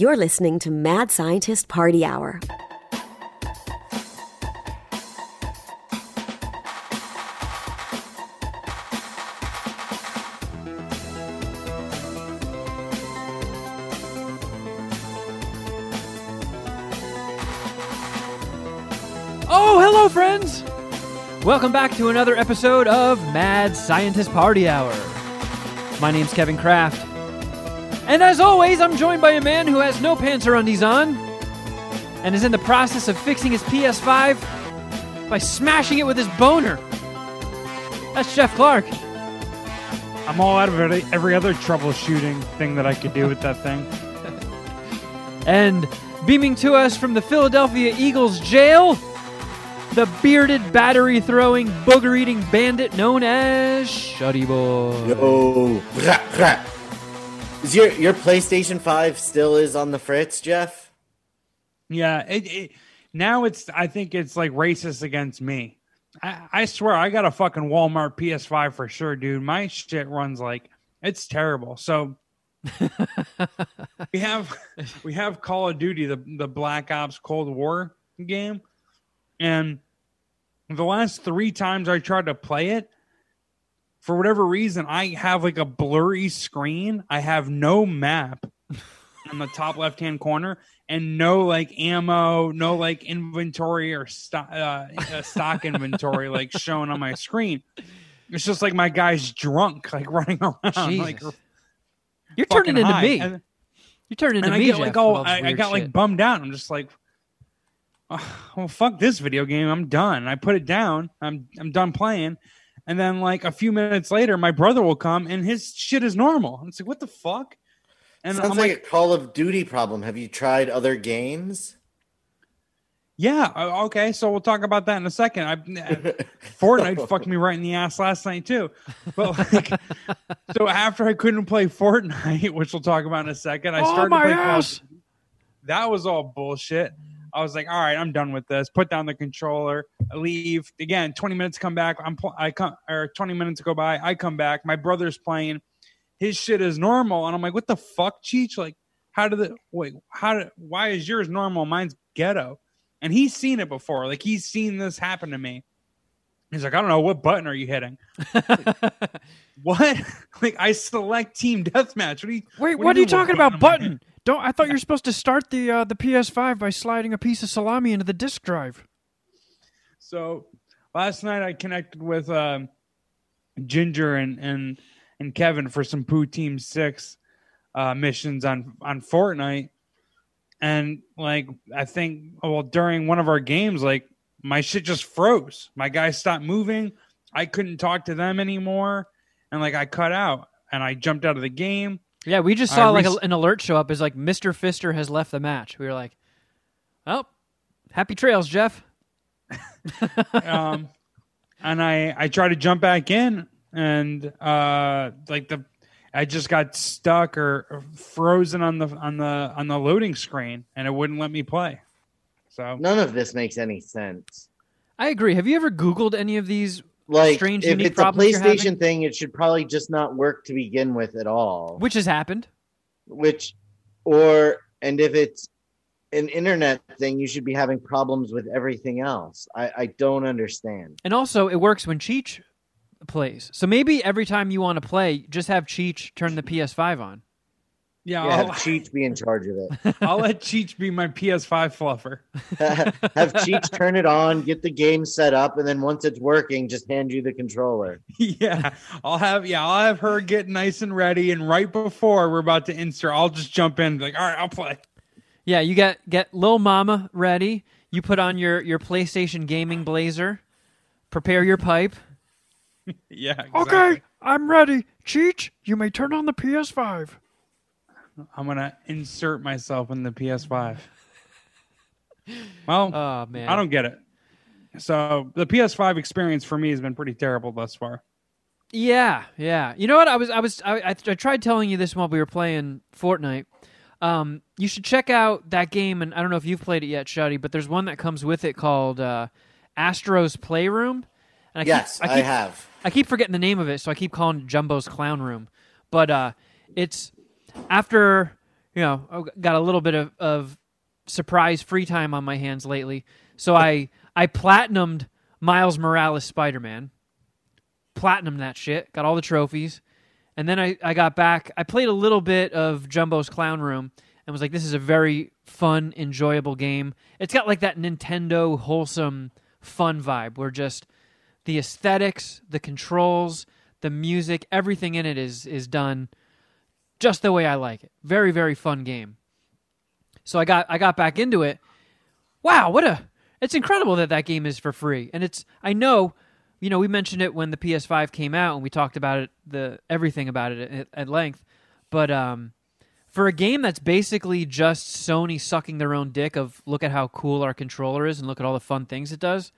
You're listening to Mad Scientist Party Hour. Oh, hello, friends! Welcome back to another episode of Mad Scientist Party Hour. My name's Kevin Kraft. And as always, I'm joined by a man who has no pants or undies on and is in the process of fixing his PS5 by smashing it with his boner. That's Jeff Clark. I'm all out of every, every other troubleshooting thing that I could do with that thing. And beaming to us from the Philadelphia Eagles jail, the bearded, battery throwing, booger eating bandit known as Shuddy Boy. Yo, rah, rah. Is your your PlayStation Five still is on the fritz, Jeff? Yeah, it, it now it's I think it's like racist against me. I, I swear I got a fucking Walmart PS5 for sure, dude. My shit runs like it's terrible. So we have we have Call of Duty, the the Black Ops Cold War game, and the last three times I tried to play it, for whatever reason, I have like a blurry screen. I have no map on the top left hand corner and no like ammo, no like inventory or stock, uh, stock inventory like shown on my screen. It's just like my guy's drunk, like running around. Like, You're turning into high. me. And- You're turning into and I me, get Jeff, like all I, I got like bummed out. I'm just like, oh, well, fuck this video game. I'm done. I put it down. I'm I'm done playing. And then like a few minutes later, my brother will come and his shit is normal. It's like, what the fuck? And Sounds I'm like, like, a Call of Duty problem. Have you tried other games? yeah, uh, okay. So we'll talk about that in a second. I, Fortnite fucked me right in the ass last night too. But like, so after I couldn't play Fortnite, which we'll talk about in a second, I Oh, started my to Call of ass. Duty. That was all bullshit. I was like, all right, I'm done with this. Put down the controller, I leave. Again, 20 minutes come back. I'm pl- I come or 20 minutes go by. I come back. My brother's playing. His shit is normal, and I'm like, what the fuck, Cheech? Like, how did the Wait, how did? Why is yours normal? Mine's ghetto. And he's seen it before. Like he's seen this happen to me. He's like, I don't know what button are you hitting. What? like I select team deathmatch. What are you? Wait, what what, are you talking about? Button? Don't I thought you were supposed to start the uh, the PS5 by sliding a piece of salami into the disk drive? So last night I connected with um, Ginger and and and Kevin for some Poo Team Six uh, missions on on Fortnite, and like I think well during one of our games, like my shit just froze. My guy stopped moving. I couldn't talk to them anymore, and like I cut out and I jumped out of the game. Yeah, we just I saw like a, an alert show up as like Mr. Fister has left the match. We were like, "Oh, happy trails, Jeff." um, and I I tried to jump back in, and uh, like the I just got stuck or, or frozen on the on the on the loading screen, and it wouldn't let me play. So None of this makes any sense. I agree. Have you ever Googled any of these? Like, Strange, if it's a problems you're having? PlayStation thing, it should probably just not work to begin with at all. Which has happened? Which, or and if it's an internet thing, you should be having problems with everything else. I, I don't understand. And also, it works when Cheech plays. So maybe every time you want to play, just have Cheech turn the PS5 on. Yeah, Yeah, have I'll, Cheech be in charge of it. I'll let Cheech be my PS5 fluffer. have Cheech turn it on, get the game set up, and then once it's working, just hand you the controller. yeah, I'll have yeah I'll have her get nice and ready, and right before we're about to insert, I'll just jump in like, all right, I'll play. Yeah, you get get little Mama ready. You put on your your PlayStation gaming blazer. Prepare your pipe. Yeah, exactly. I'm ready. Cheech, you may turn on the PS5. I'm gonna insert myself in the PS5. Well, Oh man. I don't get it. So the PS5 experience for me has been pretty terrible thus far. Yeah, yeah. You know what? I was, I was, I, I, I tried telling you this while we were playing Fortnite. Um, you should check out that game, and I don't know if you've played it yet, Shuddy, but there's one that comes with it called uh, Astro's Playroom. And I yes, keep, I, keep, have. I keep forgetting the name of it, so I keep calling it Jumbo's Clown Room. But uh, it's after you know, got a little bit of, of surprise free time on my hands lately. So I I platinumed Miles Morales Spider Man. Platinum that shit. Got all the trophies. And then I, I got back. I played a little bit of Jumbo's Clown Room and was like, this is a very fun, enjoyable game. It's got like that Nintendo wholesome fun vibe where just the aesthetics, the controls, the music, everything in it is is done just the way I like it. Very, very fun game. So I got I got back into it. Wow, what a it's incredible that that game is for free. And it's I know, you know, we mentioned it when the PS5 came out and we talked about it the everything about it at, at length. But um for a game that's basically just Sony sucking their own dick of look at how cool our controller is and look at all the fun things it does,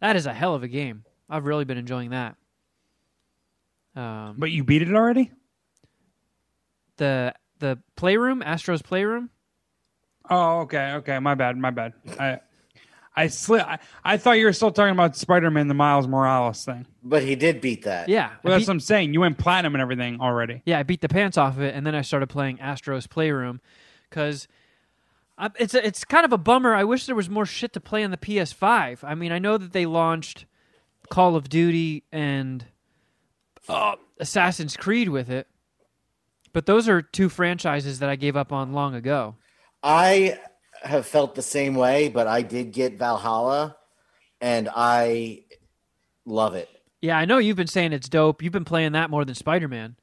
that is a hell of a game. I've really been enjoying that. Um, But you beat it already? The the playroom, Astro's playroom. Oh, okay, okay. My bad, my bad. I I slid. I, I thought you were still talking about Spider-Man, the Miles Morales thing. But he did beat that. Yeah, Well, I that's what I'm saying. You went platinum and everything already. yeah, I beat the pants off of it, and then I started playing Astro's Playroom because it's a, it's kind of a bummer. I wish there was more shit to play on the PS5. I mean, I know that they launched Call of Duty and uh, Assassin's Creed with it, but those are two franchises that I gave up on long ago. I have felt the same way, but I did get Valhalla and I love it. Yeah, I know you've been saying it's dope. You've been playing that more than Spider Man.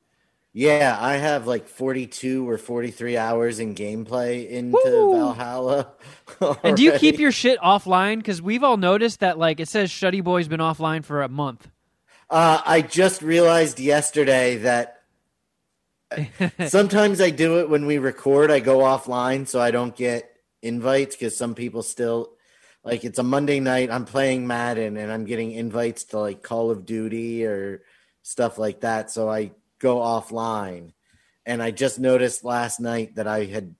Yeah, I have like 42 or 43 hours in gameplay into Woo! Valhalla. And do you keep your shit offline? Because we've all noticed that, like, it says Shuddy Boy's been offline for a month. Uh, I just realized yesterday that sometimes I do it when we record. I go offline so I don't get invites because some people still like it's a Monday night. I'm playing Madden and I'm getting invites to like Call of Duty or stuff like that. So I go offline. And I just noticed last night that I had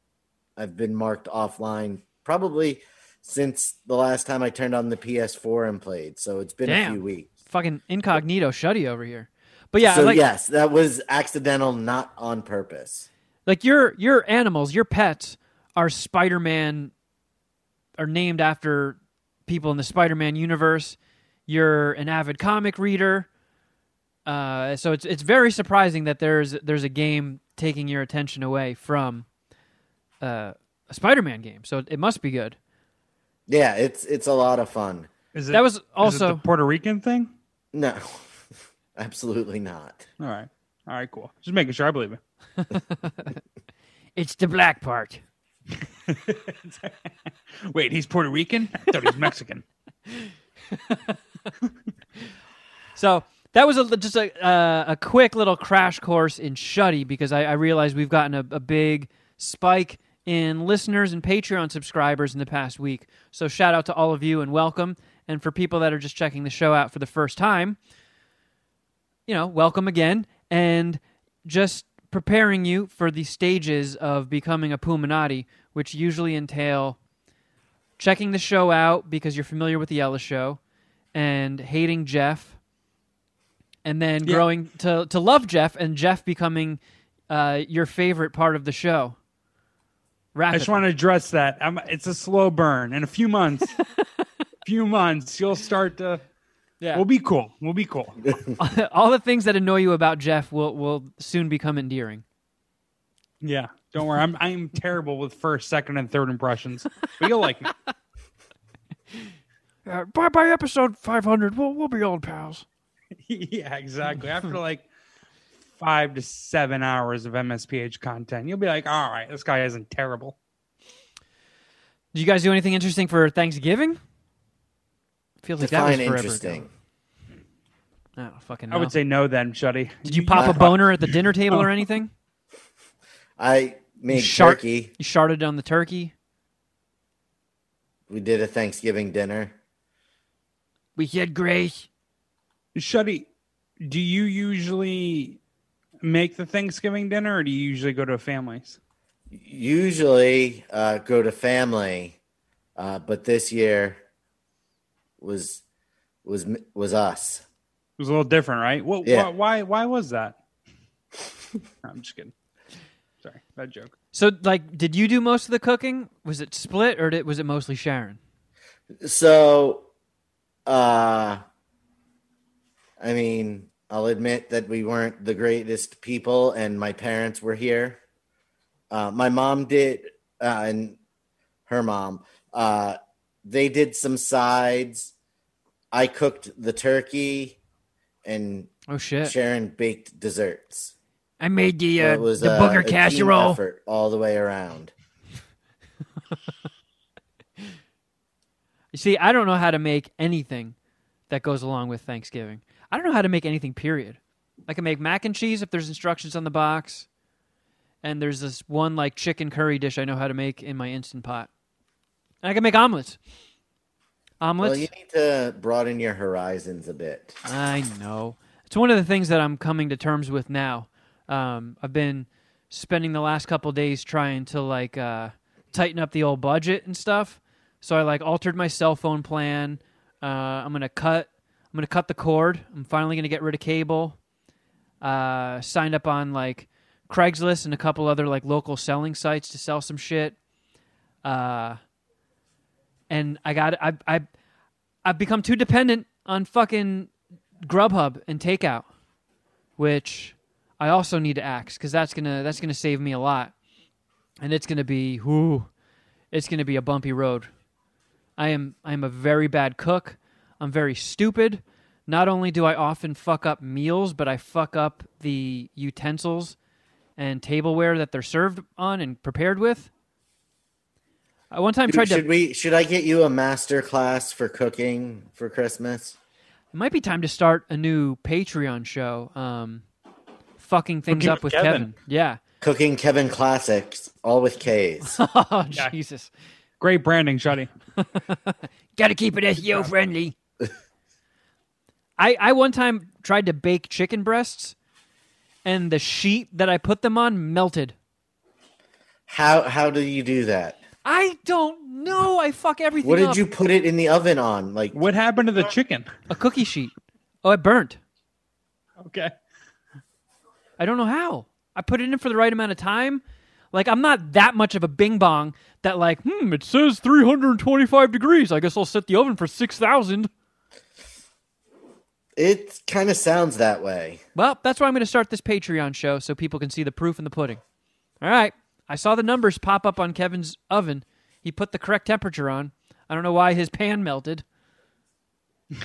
I've been marked offline probably since the last time I turned on the PS4 and played. So it's been Damn. a few weeks. Fucking incognito Shuddy over here. But yeah, so like, yes, that was accidental, not on purpose. like your your animals, your pets are Spider Man, are named after people in the Spider Man universe. You're an avid comic reader. Uh, so it's it's very surprising that there's there's a game taking your attention away from uh, a Spider-Man game. So it must be good. Yeah, it's it's a lot of fun. Is it, That was is it also the Puerto Rican thing. No, absolutely not. All right, all right, cool. Just making sure I believe it. it's the black part. Wait, he's Puerto Rican? I thought he was Mexican. So that was a, just a uh, a quick little crash course in Shuddy because I, I realized we've gotten a, a big spike in listeners and Patreon subscribers in the past week. So shout out to all of you and welcome. And for people that are just checking the show out for the first time, you know, welcome again and just preparing you for the stages of becoming a Puminati, which usually entail checking the show out because you're familiar with the Ella show and hating Jeff and then Yeah. growing to to love Jeff and Jeff becoming uh, your favorite part of the show. I just want to address that. I'm, it's a slow burn. In a few months, few months, you'll start to. Yeah. We'll be cool. We'll be cool. all the things that annoy you about Jeff will will soon become endearing. Yeah, don't worry. I'm I'm terrible with first, second, and third impressions, but you'll like me. Uh, by by episode five hundred, we'll we'll be old pals. yeah, exactly. After like five to seven hours of MSPH content, you'll be like, all right, this guy isn't terrible. Did you guys do anything interesting for Thanksgiving? Feels like that was forever interesting. ago. I don't fucking I would say no then, Shuddy. Did you pop a boner at the dinner table or anything? I made Shark- turkey. You sharted on the turkey. We did a Thanksgiving dinner. We had grace. Shuddy, do you usually make the Thanksgiving dinner or do you usually go to families? Usually uh, go to family, uh, but this year was was was us. It was a little different, right? What, Yeah. why, why why was that? I'm just kidding. Sorry, bad joke. So, like, did you do most of the cooking? Was it split, or did, was it mostly Sharon? So, uh, I mean, I'll admit that we weren't the greatest people, and my parents were here. Uh, my mom did, uh, and her mom, uh, they did some sides. I cooked the turkey, and Oh shit! Sharon baked desserts. I made the So uh, it was the uh, booger a casserole. all the way around. You see, I don't know how to make anything that goes along with Thanksgiving. I don't know how to make anything. Period. I can make mac and cheese if there's instructions on the box, and there's this one like chicken curry dish I know how to make in my instant pot. And I can make omelets. Omelets. Well, you need to broaden your horizons a bit. I know. It's one of the things that I'm coming to terms with now. Um, I've been spending the last couple days trying to like uh, tighten up the old budget and stuff. So I like altered my cell phone plan. Uh, I'm gonna cut. I'm gonna cut the cord. I'm finally gonna get rid of cable. Uh, signed up on like Craigslist and a couple other like local selling sites to sell some shit. Uh, and I got I I I've become too dependent on fucking Grubhub and takeout, which I also need to axe because that's gonna that's gonna save me a lot, and it's gonna be whoo, it's gonna be a bumpy road. I am I am a very bad cook. I'm very stupid. Not only do I often fuck up meals, but I fuck up the utensils and tableware that they're served on and prepared with. I one time tried to should we? Should I get you a master class for cooking for Christmas? It might be time to start a new Patreon show. Um, fucking things Cooking up with with Kevin. Kevin. Yeah. Cooking Kevin classics, all with K's. Oh Yeah. Jesus! Great branding, Shuddy. Got to keep it SEO friendly. I I one time tried to bake chicken breasts, and the sheet that I put them on melted. how how do you do that? I don't know. I fuck everything What did up. you put it in the oven on? Like What happened to the chicken? A cookie sheet. Oh, it burnt. Okay. I don't know how. I put it in for the right amount of time. Like I'm not that much of a bing bong that like, hmm, it says 325 degrees. I guess I'll set the oven for 6,000. it kind of sounds that way. Well, that's why I'm going to start this Patreon show so people can see the proof in the pudding. All right. I saw the numbers pop up on Kevin's oven. He put the correct temperature on. I don't know why his pan melted.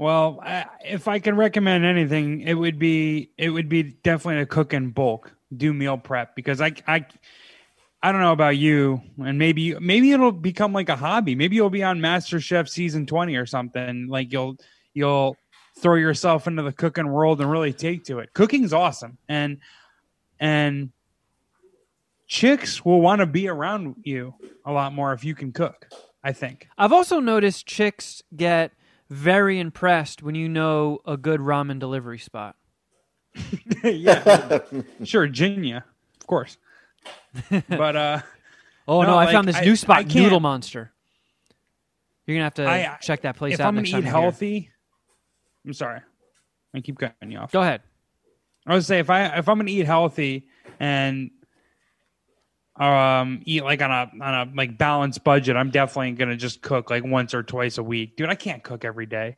Well, I, if I can recommend anything, it would be it would be definitely to cook in bulk, do meal prep because I I I don't know about you, and maybe maybe it'll become like a hobby. Maybe you'll be on Master Chef season twenty or something. Like you'll you'll throw yourself into the cooking world and really take to it. Cooking's awesome, and and chicks will want to be around you a lot more if you can cook. I think. I've also noticed chicks get very impressed when you know a good ramen delivery spot. yeah, sure, Ginya, of course. But uh, Oh no, No, I like, found this I- new spot, Noodle Monster. You're gonna have to I- check that place if out I'm gonna next eat time you're here. healthy, I'm sorry, I keep cutting you off. Go ahead. I would say if I if I'm gonna eat healthy and um eat like on a on a like balanced budget, I'm definitely gonna just cook like once or twice a week, dude. I can't cook every day.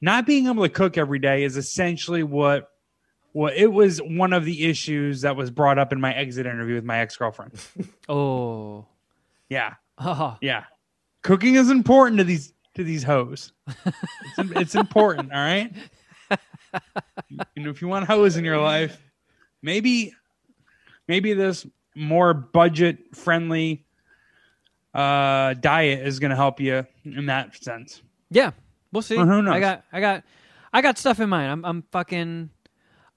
Not being able to cook every day is essentially what what it was one of the issues that was brought up in my exit interview with my ex girlfriend. Oh. yeah, Oh. yeah. Cooking is important to these to these hoes. It's, it's important, all right. And if you want hoes in your life, maybe maybe this more budget friendly uh diet is going to help you in that sense. Yeah, we'll see. Who knows? I got, I got, I got stuff in mind. I'm, I'm fucking,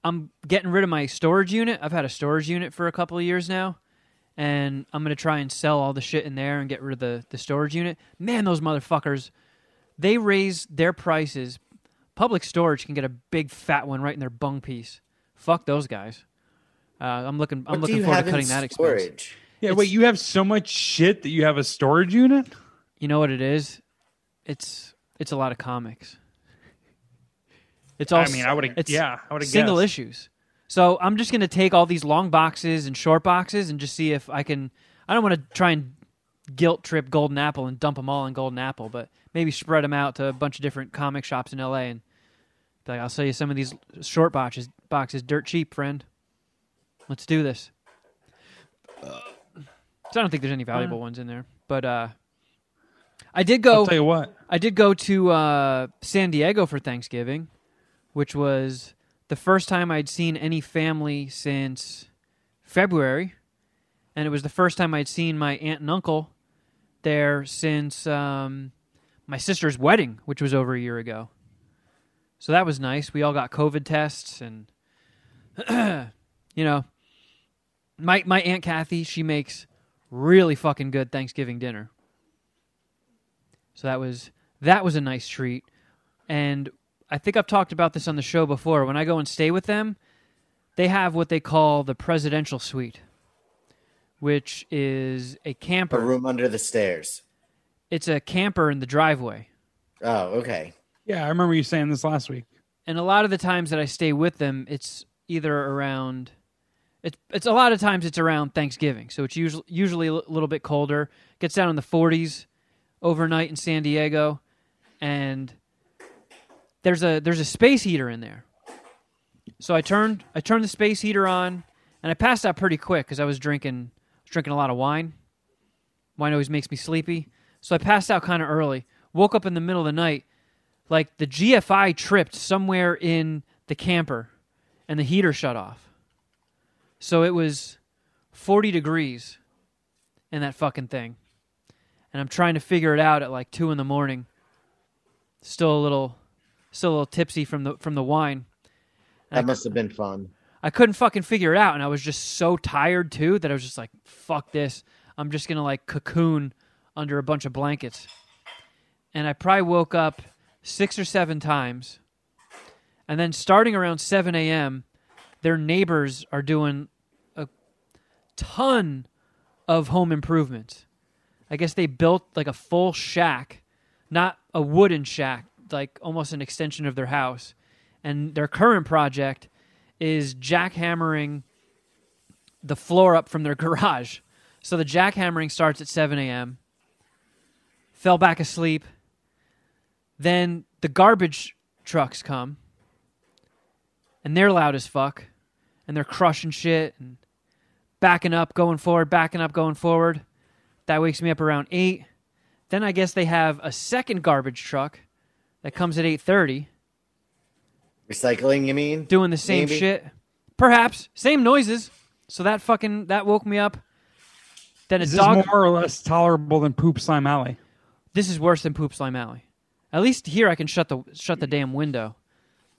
I'm getting rid of my storage unit. I've had a storage unit for a couple of years now, and I'm gonna try and sell all the shit in there and get rid of the the storage unit. Man, those motherfuckers, they raise their prices. Public storage can get a big fat one right in their bung piece. Fuck those guys. Uh, I'm looking. I'm What looking forward to cutting that expense. Yeah, It's- wait, you have so much shit that you have a storage unit? You know what it is? It's it's a lot of comics. It's all I mean, I would have yeah, I would have single guessed. issues. So I'm just gonna take all these long boxes and short boxes and just see if I can. I don't want to try and guilt trip Golden Apple and dump them all in Golden Apple, but maybe spread them out to a bunch of different comic shops in LA and be like, I'll sell you some of these short boxes, boxes, dirt cheap, friend. Let's do this. So I don't think there's any valuable ones in there, but uh, I did go. I'll tell you what. I did go to uh, San Diego for Thanksgiving, which was the first time I'd seen any family since February, and it was the first time I'd seen my aunt and uncle there since um, my sister's wedding, which was over a year ago. So that was nice. We all got COVID tests, and you know, my my aunt Kathy, she makes really fucking good Thanksgiving dinner. So that was that was a nice treat. And I think I've talked about this on the show before. When I go and stay with them, they have what they call the presidential suite, which is a camper. A camper. room under the stairs. It's a camper in the driveway. Oh, okay. Yeah, I remember you saying this last week. And a lot of the times that I stay with them, it's either around it's it's a lot of times it's around Thanksgiving. So it's usually usually a little bit colder. Gets down in the 40s overnight in San Diego and there's a there's a space heater in there. So I turned I turned the space heater on and I passed out pretty quick cuz I was drinking was drinking a lot of wine. Wine always makes me sleepy. So I passed out kind of early. Woke up in the middle of the night like the GFI tripped somewhere in the camper and the heater shut off. So it was 40 degrees in that fucking thing. And I'm trying to figure it out at like 2 in the morning. Still a little still a little tipsy from the from the wine. That must have been fun. I couldn't fucking figure it out and I was just so tired too that I was just like fuck this. I'm just going to like cocoon under a bunch of blankets. And I probably woke up 6 or 7 times. And then starting around 7 a.m., their neighbors are doing a ton of home improvement. I guess they built like a full shack, not a wooden shack, like almost an extension of their house. And their current project is jackhammering the floor up from their garage. So the jackhammering starts at 7 a.m. Fell back asleep. Then the garbage trucks come, and they're loud as fuck, and they're crushing shit and backing up, going forward, backing up, going forward. That wakes me up around eight. Then I guess they have a second garbage truck that comes at eight thirty, Recycling, you mean? doing the same Maybe. shit. Perhaps same noises. So that fucking that woke me up. Then a Is this dog. more or less tolerable than Poop Slime Alley? This is worse than Poop Slime Alley. At least here I can shut the shut the damn window.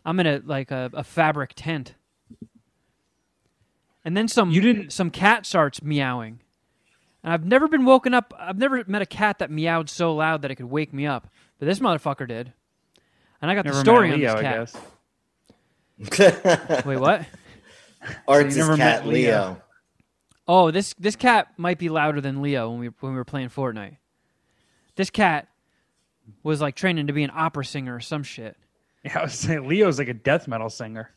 I'm in a like a, a fabric tent. And then some You didn't- some cat starts meowing. And I've never been woken up I've never met a cat that meowed so loud that it could wake me up. But this motherfucker did. And I got Never the story met on Leo, this I cat. guess. Wait, what? Art's never his cat met Leo. Leo. Oh, this this cat might be louder than Leo when we when we were playing Fortnite. This cat was like training to be an opera singer or some shit. Yeah, I was saying Leo's like a death metal singer.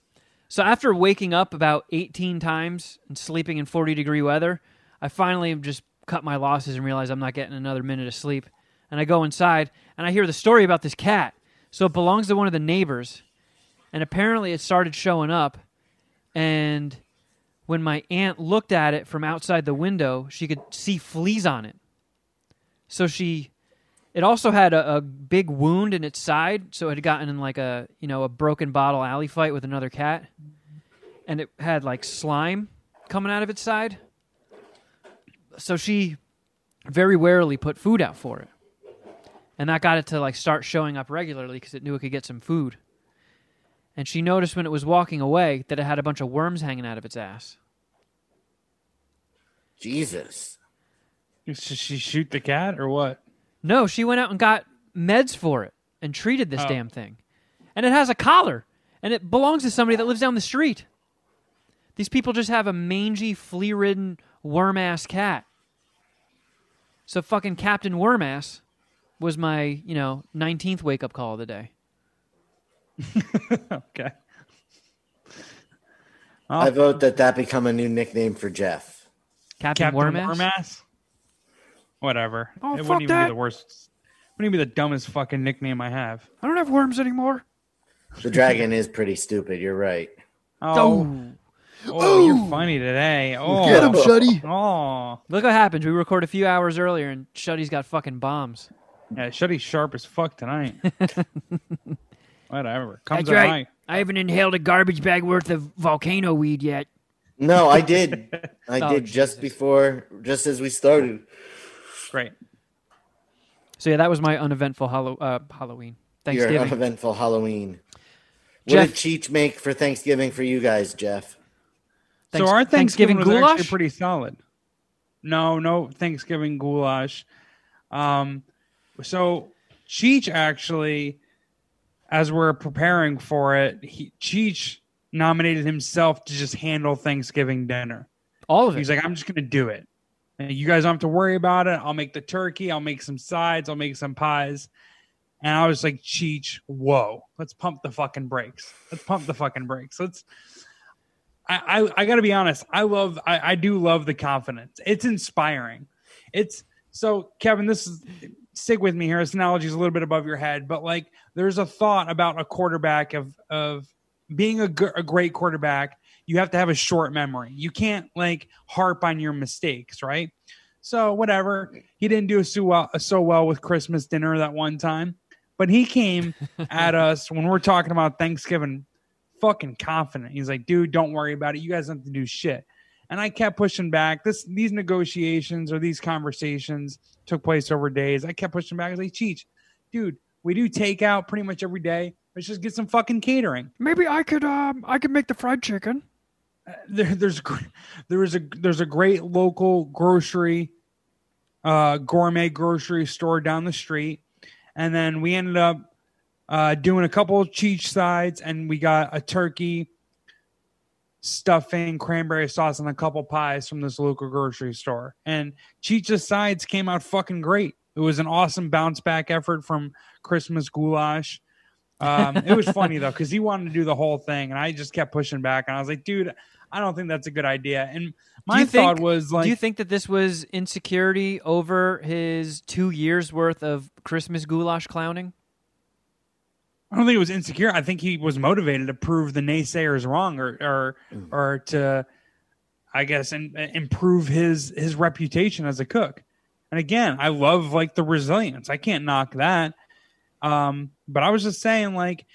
So after waking up about 18 times and sleeping in 40 degree weather, I finally just cut my losses and realized I'm not getting another minute of sleep. And I go inside and I hear the story about this cat. So it belongs to one of the neighbors. And apparently it started showing up. And when my aunt looked at it from outside the window, she could see fleas on it. So she it also had a, a big wound in its side, so it had gotten in like a you know a broken bottle alley fight with another cat, and it had like slime coming out of its side. So she very warily put food out for it, and that got it to like start showing up regularly because it knew it could get some food. And she noticed when it was walking away that it had a bunch of worms hanging out of its ass. Jesus. Should she shoot the cat or what? No, she went out and got meds for it and treated this Oh. damn thing. And it has a collar and it belongs to somebody that lives down the street. These people just have a mangy, flea ridden, worm ass cat. So fucking Captain Wormass was my, you know, 19th wake up call of the day. Okay. Oh, I vote that that become a new nickname for Jeff. Captain, Captain Wormass. Wormass. Whatever. Oh, it fuck wouldn't even that. be the worst. Wouldn't even be the dumbest fucking nickname I have. I don't have worms anymore. The dragon is pretty stupid. You're right. Oh, oh, oh you're funny today. Oh, Get him, Shuddy. Oh, Look what happens. We record a few hours earlier, and Shuddy's got fucking bombs. yeah, Shuddy's sharp as fuck tonight. Whatever. Comes That's right. I haven't inhaled a garbage bag worth of volcano weed yet. No, I did. I Oh, did just before, just as we started. Great. So yeah, that was my uneventful Hallow- uh, Halloween. Your uneventful Halloween. What did Cheech make for Thanksgiving for you guys, Jeff? Thanks- so our Thanksgiving, Thanksgiving was actually goulash? pretty solid. No, no Thanksgiving goulash. Um, so Cheech actually, as we're preparing for it, he, Cheech nominated himself to just handle Thanksgiving dinner. All of it. He's like, I'm just gonna do it. You guys don't have to worry about it. I'll make the turkey. I'll make some sides. I'll make some pies. And I was like, Cheech, whoa, let's pump the fucking brakes. Let's pump the fucking brakes. Let's. I I, I got to be honest. I love. I, I do love the confidence. It's inspiring. It's so Kevin. This is stick with me here. This analogy is a little bit above your head, but like, there's a thought about a quarterback of of being a, g- a great quarterback you have to have a short memory. You can't like harp on your mistakes, right? So whatever. He didn't do so well, so well with Christmas dinner that one time, but he came at us when we're talking about Thanksgiving, fucking confident. He's like, "Dude, don't worry about it. You guys don't have to do shit." And I kept pushing back. This these negotiations or these conversations took place over days. I kept pushing back. I was like, "Cheech, dude, we do takeout pretty much every day. Let's just get some fucking catering." Maybe I could um I could make the fried chicken. There, there's there is a there's a great local grocery uh gourmet grocery store down the street. And then we ended up uh doing a couple of cheech sides and we got a turkey stuffing cranberry sauce and a couple pies from this local grocery store. And cheech's sides came out fucking great. It was an awesome bounce back effort from christmas goulash. Um, it was funny though because he wanted to do the whole thing, and I just kept pushing back. And I was like, "Dude, I don't think that's a good idea." And my thought think- was like, Do you think that this was insecurity over his two years worth of Christmas goulash clowning? I don't think it was insecure. I think he was motivated to prove the naysayers wrong, or or or to, I guess, and improve his his reputation as a cook. And again, I love like the resilience. I can't knock that. Um, but I was just saying, like,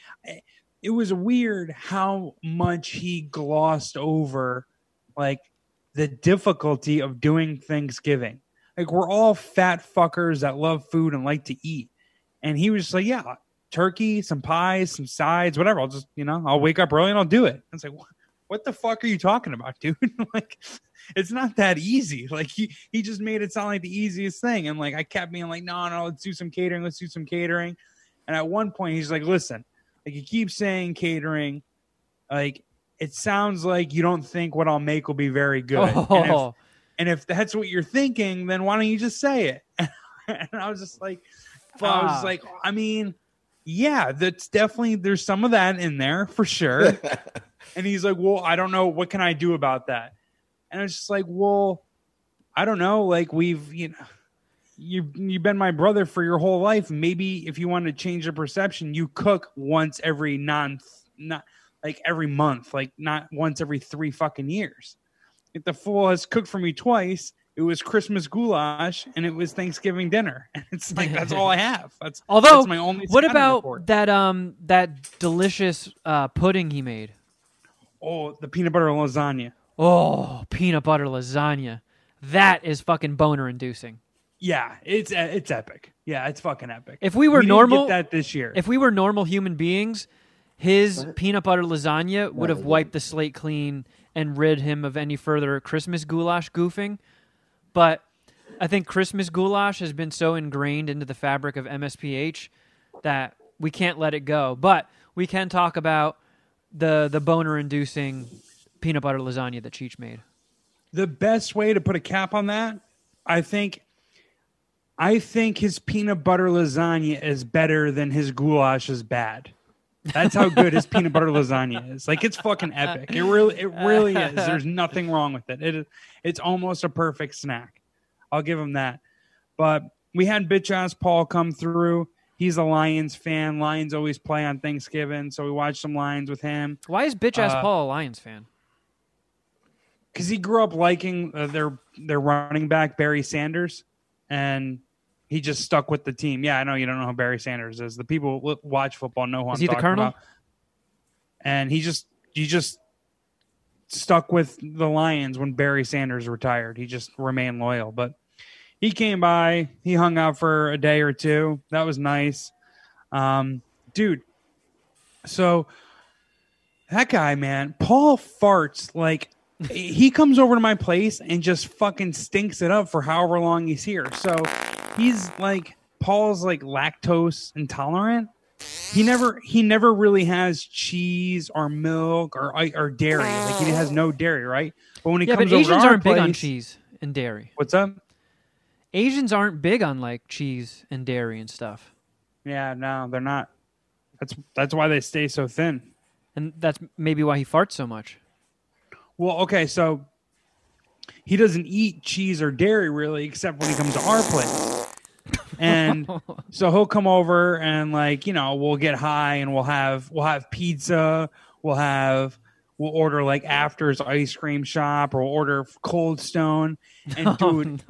it was weird how much he glossed over, like, the difficulty of doing Thanksgiving. Like, we're all fat fuckers that love food and like to eat. And he was just like, yeah, turkey, some pies, some sides, whatever. I'll just, you know, I'll wake up early and I'll do it. It's like, what, what the fuck are you talking about, dude? like, it's not that easy. Like he he just made it sound like the easiest thing. And like I kept being like, no, no, let's do some catering, let's do some catering. And at one point he's like, listen, like you keep saying catering, like it sounds like you don't think what I'll make will be very good. And if Oh, and if that's what you're thinking, then why don't you just say it? and I was just like, I was ah. like, I mean, yeah, that's definitely there's some of that in there for sure. and he's like, well, I don't know, what can I do about that? And it's just like, well, I don't know, like we've you know. You you've been my brother for your whole life. Maybe if you want to change the perception, you cook once every non not like every month, like not once every three fucking years. If the fool has cooked for me twice, it was Christmas goulash and it was Thanksgiving dinner. And it's like that's all I have. That's Although, that's my only. what about report. that um that delicious uh, pudding he made? Oh, the peanut butter lasagna. Oh, peanut butter lasagna. That is fucking boner inducing. Yeah, it's it's epic. Yeah, it's fucking epic. If we were didn't normal- get that this year. If we were normal human beings, his peanut butter lasagna would have wiped the slate clean and rid him of any further Christmas goulash goofing. But I think Christmas goulash has been so ingrained into the fabric of MSPH that we can't let it go. But we can talk about the the boner inducing peanut butter lasagna that Cheech made. the best way to put a cap on that, I think I think his peanut butter lasagna is better than his goulash is bad. That's how good his peanut butter lasagna is. Like it's fucking epic. It really, it really is. There's nothing wrong with it. It is, it's almost a perfect snack. I'll give him that. But we had bitch ass Paul come through. He's a Lions fan. Lions always play on Thanksgiving, so we watched some Lions with him Why is bitch ass Uh, Paul a Lions fan? because he grew up liking uh, their their running back Barry Sanders, and he just stuck with the team. Yeah, I know you don't know who Barry Sanders is. The people who watch football know who Is I'm he the talking Colonel? about. And he just he just stuck with the Lions when Barry Sanders retired. He just remained loyal, but he came by. He hung out for a day or two. That was nice, um, dude. So that guy, man, Paul farts like he comes over to my place and just fucking stinks it up for however long he's here. So he's like Paul's like lactose intolerant. He never he never really has cheese or milk or or dairy. Like he has no dairy, right? But when he Yeah, but comes over to Asians aren't big on cheese and dairy. What's up? Asians aren't big on like cheese and dairy and stuff. Yeah, no, they're not. That's that's why they stay so thin. And that's maybe why he farts so much. Well, okay, so he doesn't eat cheese or dairy really, except when he comes to our place. And so he'll come over and like you know we'll get high and we'll have we'll have pizza, we'll have we'll order like After's ice cream shop or we'll order Cold Stone. And dude,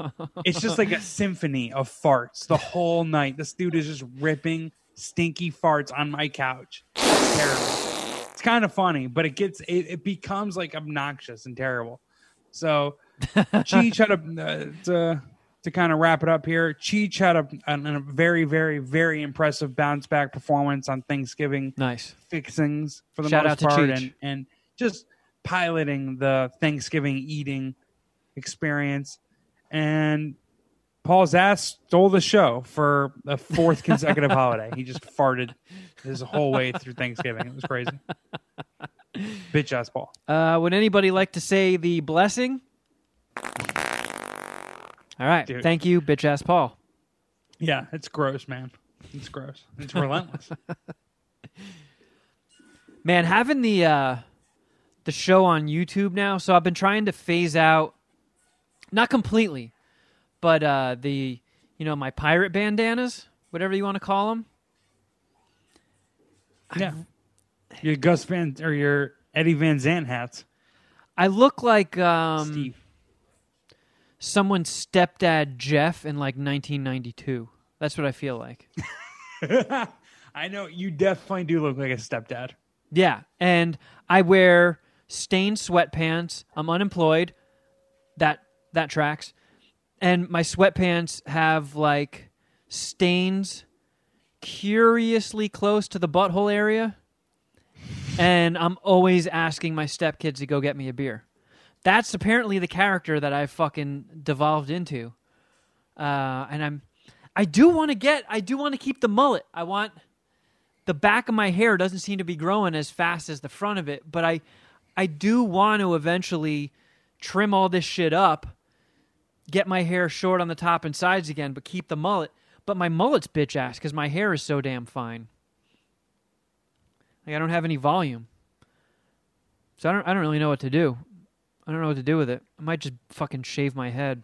it's just like a symphony of farts the whole night. This dude is just ripping stinky farts on my couch. It's terrible. It's kind of funny, but it gets it, it becomes like obnoxious and terrible. So Cheech had a uh, to, kind of wrap it up here. Cheech had a, a, a very very very impressive bounce back performance on Thanksgiving Nice. fixings for the Shout most part, and and just piloting the Thanksgiving eating experience. And Paul's ass stole the show for the fourth consecutive holiday. He just farted his whole way through Thanksgiving. It was crazy. Bitch ass Paul. Uh, would anybody like to say the blessing? All right. Dude. Thank you, bitch ass Paul. Yeah, it's gross, man. It's gross. It's relentless. Man, having the uh, the show on YouTube now, so I've been trying to phase out, not completely, but uh, the you know my pirate bandanas, whatever you want to call them. Yeah. Your Gus Van or your Eddie Van Zant hats. I look like um, Steve. Someone's stepdad Jeff in like 1992. That's what I feel like. I know you definitely do look like a stepdad. Yeah, and I wear stained sweatpants. I'm unemployed. That that tracks. And my sweatpants have like stains curiously close to the butthole area. And I'm always asking my stepkids to go get me a beer. That's apparently the character that I've fucking devolved into. Uh, and I'm I do want to get I do want to keep the mullet. I want the back of my hair doesn't seem to be growing as fast as the front of it, but I I do want to eventually trim all this shit up, get my hair short on the top and sides again, but keep the mullet. But my mullet's bitch ass because my hair is so damn fine. Like I don't have any volume, so I don't I don't really know what to do. I don't know what to do with it. I might just fucking shave my head.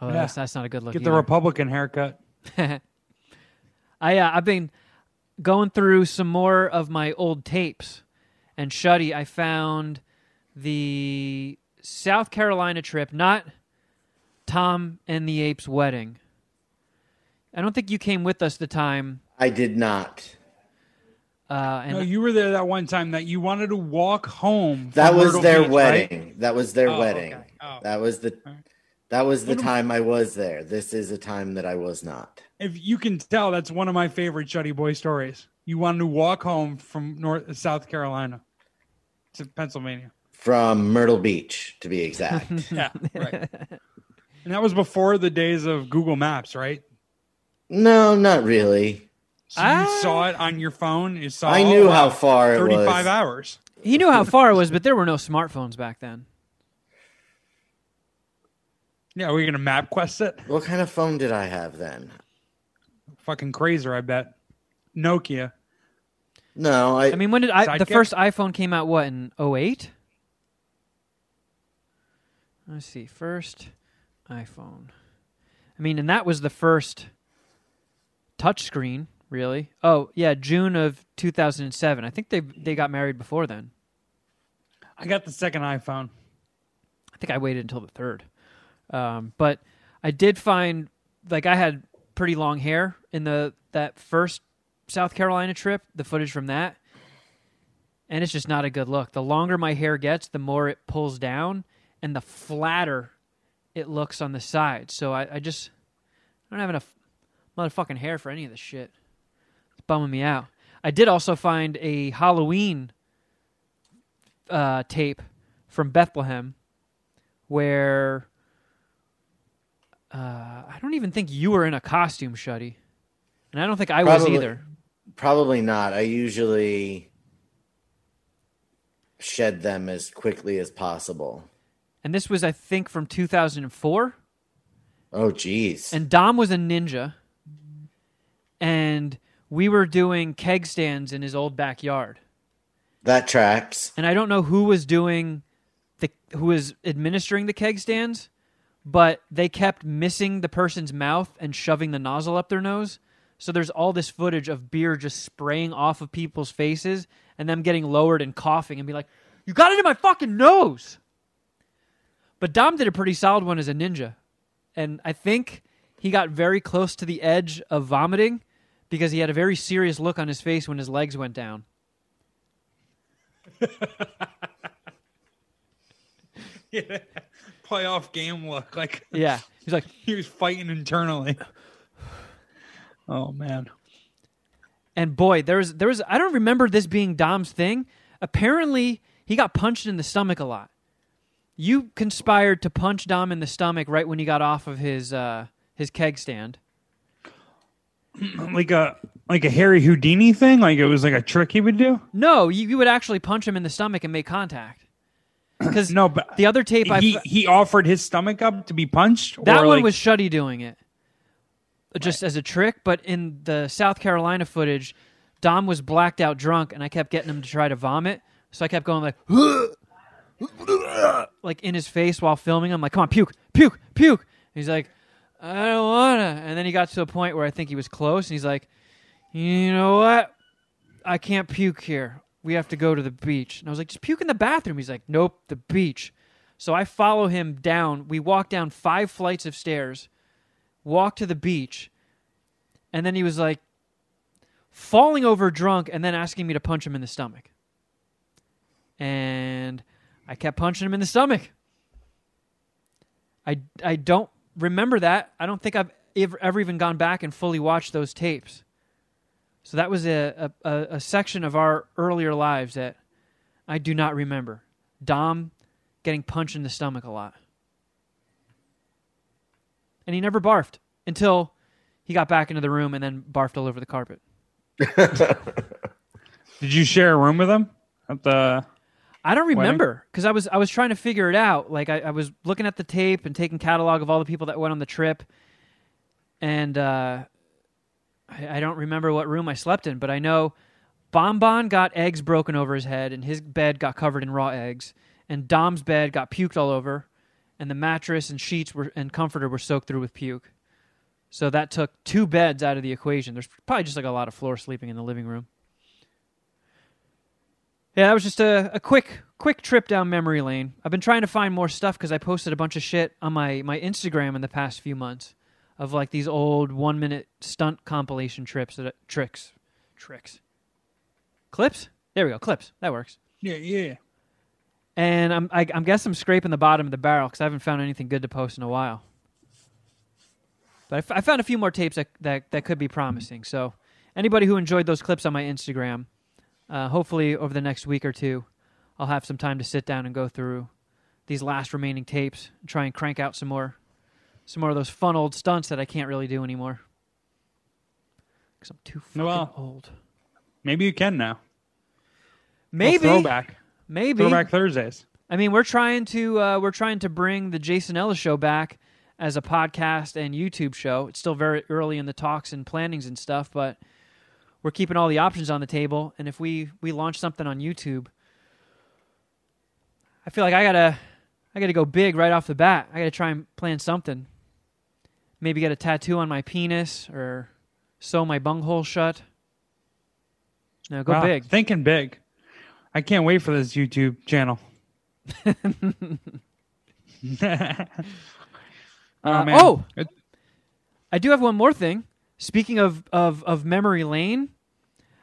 Oh, Yeah. that's that's not a good look. Get the either. Republican haircut. I uh, I've been going through some more of my old tapes, and Shuddy, I found the South Carolina trip, not Tom and the Apes wedding. I don't think you came with us the time. I did not. Uh, and no, you were there that one time that you wanted to walk home. from That was Myrtle their Beach, wedding. right? That was their Oh, wedding. okay. Oh. That was the that was the time I was there. This is a time that I was not. If you can tell, that's one of my favorite Shuddy Boy stories. You wanted to walk home from North South Carolina to Pennsylvania. From Myrtle Beach, to be exact. Yeah, right. and that was before the days of Google Maps, right? no, not really. So you Ah. saw it on your phone. You saw. I knew oh, how far it Thirty-five was. hours. he knew how far it was, but there were no smartphones back then. Yeah, we're gonna map quest it. What kind of phone did I have then? Fucking crazy, I bet. Nokia. No, I, I mean, when did I, the first iPhone came out? What in 08? Let's see. First iPhone. I mean, and that was the first touchscreen, really. Oh yeah, June of 2007. I think they they got married before then. I got the second iPhone. I think I waited until the third. Um, but I did find like I had pretty long hair in the that first South Carolina trip, the footage from that. And it's just not a good look. The longer my hair gets, the more it pulls down and the flatter it looks on the side. So I, I just I don't have enough motherfucking hair for any of this shit. It's bumming me out. I did also find a Halloween uh, tape from Bethlehem where uh, I don't even think you were in a costume, Shuddy. And I don't think I was either. probably not. I usually shed them as quickly as possible. And this was, I think, from 2004. Oh, geez. And Dom was a ninja. And we were doing keg stands in his old backyard. that tracks. And I don't know who was doing the who was administering the keg stands, but they kept missing the person's mouth and shoving the nozzle up their nose. So there's all this footage of beer just spraying off of people's faces and them getting lowered and coughing and be like, "You got it in my fucking nose." But Dom did a pretty solid one as a ninja. And I think he got very close to the edge of vomiting because he had a very serious look on his face when his legs went down. yeah, Playoff game look like Yeah. He's like, he was fighting internally. Oh man. And boy, there was there was I don't remember this being Dom's thing. Apparently, he got punched in the stomach a lot. You conspired to punch Dom in the stomach right when he got off of his uh, his keg stand. Like a like a Harry Houdini thing? Like it was like a trick he would do? No, you, you would actually punch him in the stomach and make contact. Because No, but the other tape he, he offered his stomach up to be punched? that one like- was Shuddy doing it, just as a trick. But in the South Carolina footage, Dom was blacked out drunk, and I kept getting him to try to vomit. So I kept going like, like in his face while filming. I'm like, come on, puke, puke, puke. He's like, I don't wanna. And then he got to a point where I think he was close, and he's like, you know what? I can't puke here. We have to go to the beach. And I was like, just puke in the bathroom. He's like, nope, the beach. So I follow him down. We walk down five flights of stairs, walk to the beach, and then he was like falling over drunk and then asking me to punch him in the stomach. And I kept punching him in the stomach. I, I don't remember that. I don't think I've ever, ever even gone back and fully watched those tapes. So that was a, a, a, a section of our earlier lives that I do not remember. Dom getting punched in the stomach a lot. And he never barfed until he got back into the room and then barfed all over the carpet. Did you share a room with him? At the I don't remember because I was I was trying to figure it out. Like I, I was looking at the tape and taking catalog of all the people that went on the trip, and uh, I, I don't remember what room I slept in, but I know Bonbon got eggs broken over his head, and his bed got covered in raw eggs, and Dom's bed got puked all over, and the mattress and sheets were and comforter were soaked through with puke. So that took two beds out of the equation. There's probably just like a lot of floor sleeping in the living room. Yeah, that was just a, a quick quick trip down memory lane. I've been trying to find more stuff because I posted a bunch of shit on my, my Instagram in the past few months of like these old one minute stunt compilation trips that tricks tricks clips. There we go, clips. That works. Yeah, yeah. And I'm I, I'm guess I'm scraping the bottom of the barrel because I haven't found anything good to post in a while. But I, f- I found a few more tapes that, that that could be promising. So anybody who enjoyed those clips on my Instagram, uh, hopefully over the next week or two, I'll have some time to sit down and go through these last remaining tapes and try and crank out some more some more of those fun old stunts that I can't really do anymore. Because I'm too fucking Well, old. Maybe you can now. Maybe throwback. Maybe Throwback Thursdays. I mean, we're trying to uh, we're trying to bring the Jason Ellis show back as a podcast and YouTube show. It's still very early in the talks and plannings and stuff, but we're keeping all the options on the table. And if we we launch something on YouTube, I feel like I gotta I gotta go big right off the bat. I gotta try and plan something. Maybe get a tattoo on my penis or sew my bunghole shut. No, go Wow, big. Thinking big. I can't wait for this YouTube channel. oh Uh, oh! I do have one more thing. Speaking of of of memory lane,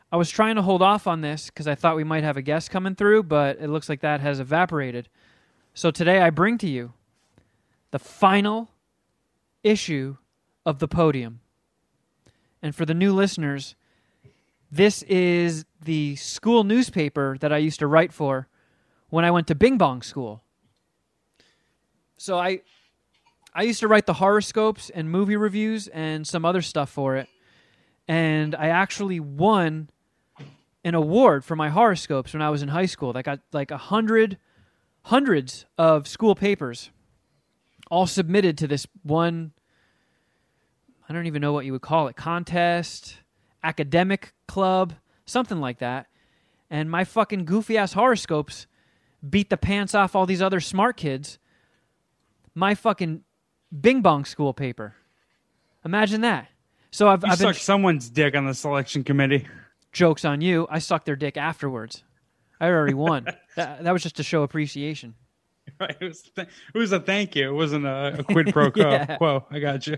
I was trying to hold off on this because I thought we might have a guest coming through, but it looks like that has evaporated. So today I bring to you the final issue of the podium. And for the new listeners, this is the school newspaper that I used to write for when I went to Bing Bong school. So I I used to write the horoscopes and movie reviews and some other stuff for it. And I actually won an award for my horoscopes when I was in high school. I got like a hundred, hundreds of school papers all submitted to this one, I don't even know what you would call it, contest, academic club, something like that. And my fucking goofy ass horoscopes beat the pants off all these other smart kids. My fucking Bing Bong school paper. Imagine that. So I've, you I've been sucked someone's dick on the selection committee. jokes on you. I sucked their dick afterwards. I already won. that, that was just to show appreciation. Right? It was, th- it was a thank you. It wasn't a, a quid pro quo. Yeah. Quo. I got you.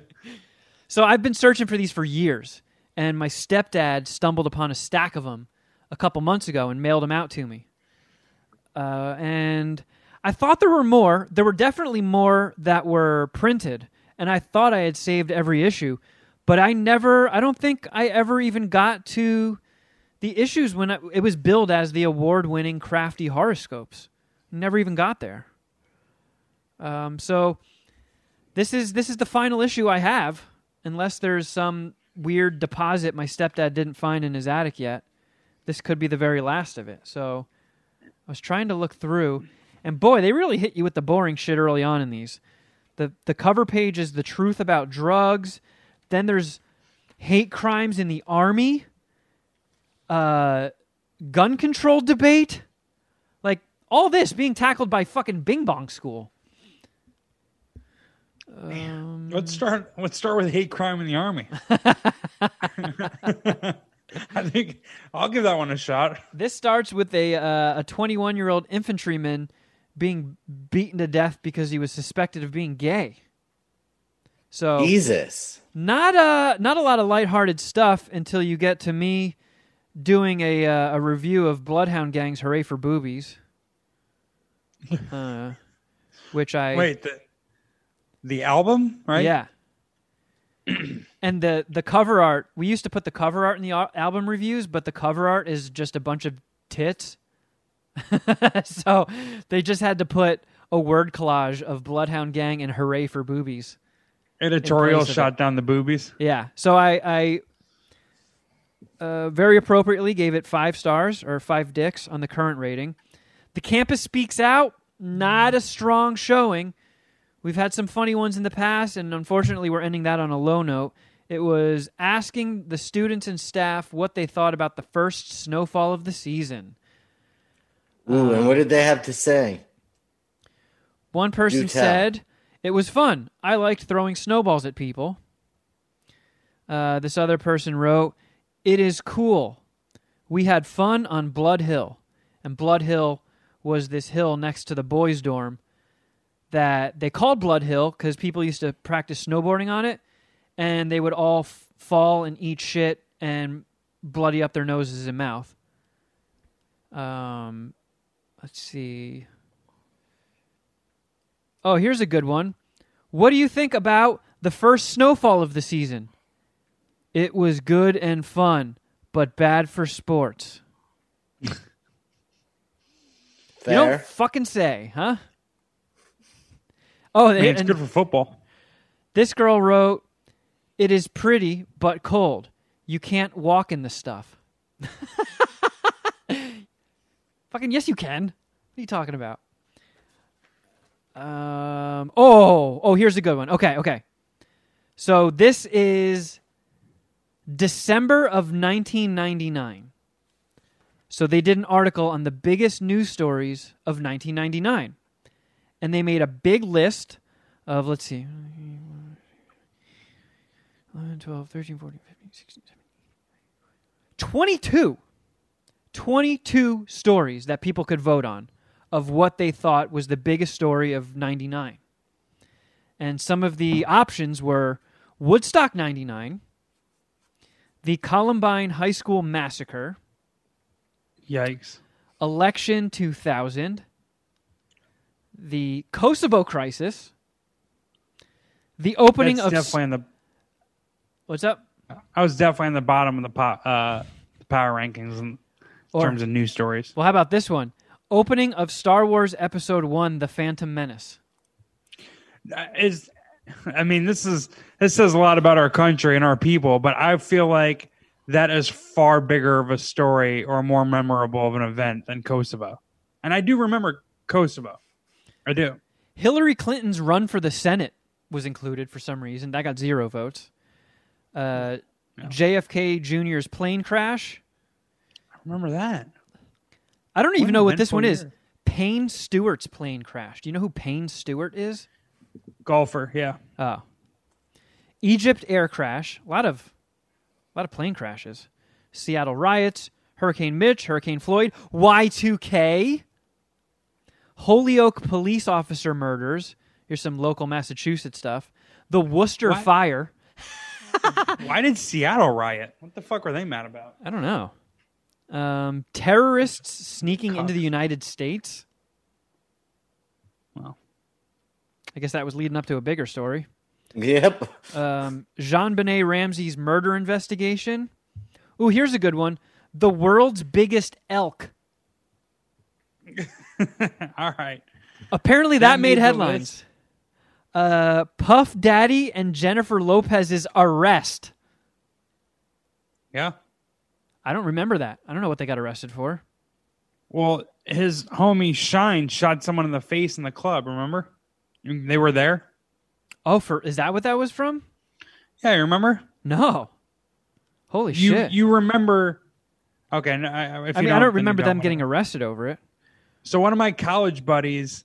So I've been searching for these for years, and my stepdad stumbled upon a stack of them a couple months ago and mailed them out to me. Uh, and I thought there were more. There were definitely more that were printed, and I thought I had saved every issue, but I never. I don't think I ever even got to the issues when I, it was billed as the award-winning crafty horoscopes. Never even got there. Um, so this is this is the final issue I have, unless there's some weird deposit my stepdad didn't find in his attic yet. This could be the very last of it. So I was trying to look through, and boy, they really hit you with the boring shit early on in these. the The cover page is the truth about drugs. Then there's hate crimes in the army, uh, gun control debate, like all this being tackled by fucking Bing Bong School. Um, Let's start. Let's start with hate crime in the army. I think I'll give that one a shot. This starts with a uh, a 21 year old infantryman being beaten to death because he was suspected of being gay. So Jesus. not a not a lot of lighthearted stuff until you get to me doing a uh, a review of Bloodhound Gang's "Hooray for Boobies," uh, which I Wait, the the album, right? Yeah. and the the cover art, we used to put the cover art in the al- album reviews, but the cover art is just a bunch of tits. so they just had to put a word collage of Bloodhound Gang and Hooray for Boobies. Editorial shot down the boobies. Yeah. So I, I uh, very appropriately gave it five stars or five dicks on the current rating. The campus speaks out. Not a strong showing. We've had some funny ones in the past, and unfortunately, we're ending that on a low note. It was asking the students and staff what they thought about the first snowfall of the season. Ooh, and what did they have to say? One person said it was fun. I liked throwing snowballs at people. Uh, this other person wrote, "It is cool. We had fun on Blood Hill, and Blood Hill was this hill next to the boys' dorm that they called Blood Hill because people used to practice snowboarding on it, and they would all f- fall and eat shit and bloody up their noses and mouth." Um, let's see. Oh, here's a good one. What do you think about the first snowfall of the season? It was good and fun, but bad for sports. You don't fucking say, huh? Oh, I mean, it's good for football. this girl wrote, "It is pretty but cold. You can't walk in the stuff." fucking yes, you can. What are you talking about? Um. Oh. Oh. Here's a good one. Okay. Okay. So this is December of 1999. So they did an article on the biggest news stories of 1999. And they made a big list of, let's see, 11, 12, 13, 14, 15, 16, 17, 22. 22 stories that people could vote on of what they thought was the biggest story of 99. And some of the options were Woodstock 99, the Columbine High School Massacre, Yikes. Election 2000, the Kosovo Crisis, the opening That's of. definitely on the. What's up? I was definitely on the bottom of the po- uh, the power rankings in Or- terms of news stories. Well, how about this one? Opening of Star Wars Episode 1, The Phantom Menace. Uh, Is, I mean, this is this says a lot about our country and our people, but I feel like that is far bigger of a story or more memorable of an event than Kosovo. And I do remember Kosovo. I do. Hillary Clinton's run for the Senate was included for some reason. That got zero votes. Uh, JFK Jr.'s plane crash. Remember that. I don't even know what this one eventful is. Payne Stewart's plane crash. Do you know who Payne Stewart is? Golfer, yeah. Oh. EgyptAir crash. A lot of a lot of plane crashes. Seattle riots, Hurricane Mitch, Hurricane Floyd, Y2K, Holyoke police officer murders. Here's some local Massachusetts stuff. The Worcester fire. Why did Seattle riot? What the fuck were they mad about? I don't know. Um, terrorists sneaking into the United States. Well, I guess that was leading up to a bigger story. Yep. um, JonBenét Ramsey's murder investigation. Ooh, here's a good one. The world's biggest elk. all right. Apparently, that, That made made headlines. Uh, Puff Daddy and Jennifer Lopez's arrest. Yeah. I don't remember that. I don't know what they got arrested for. Well, his homie Shyne shot someone in the face in the club. Remember? They were there. Oh, for is that what that was from? Yeah, you remember? No. Holy You shit! you remember? Okay, no, I, I mean, I don't remember them don't. getting arrested over it. So one of my college buddies,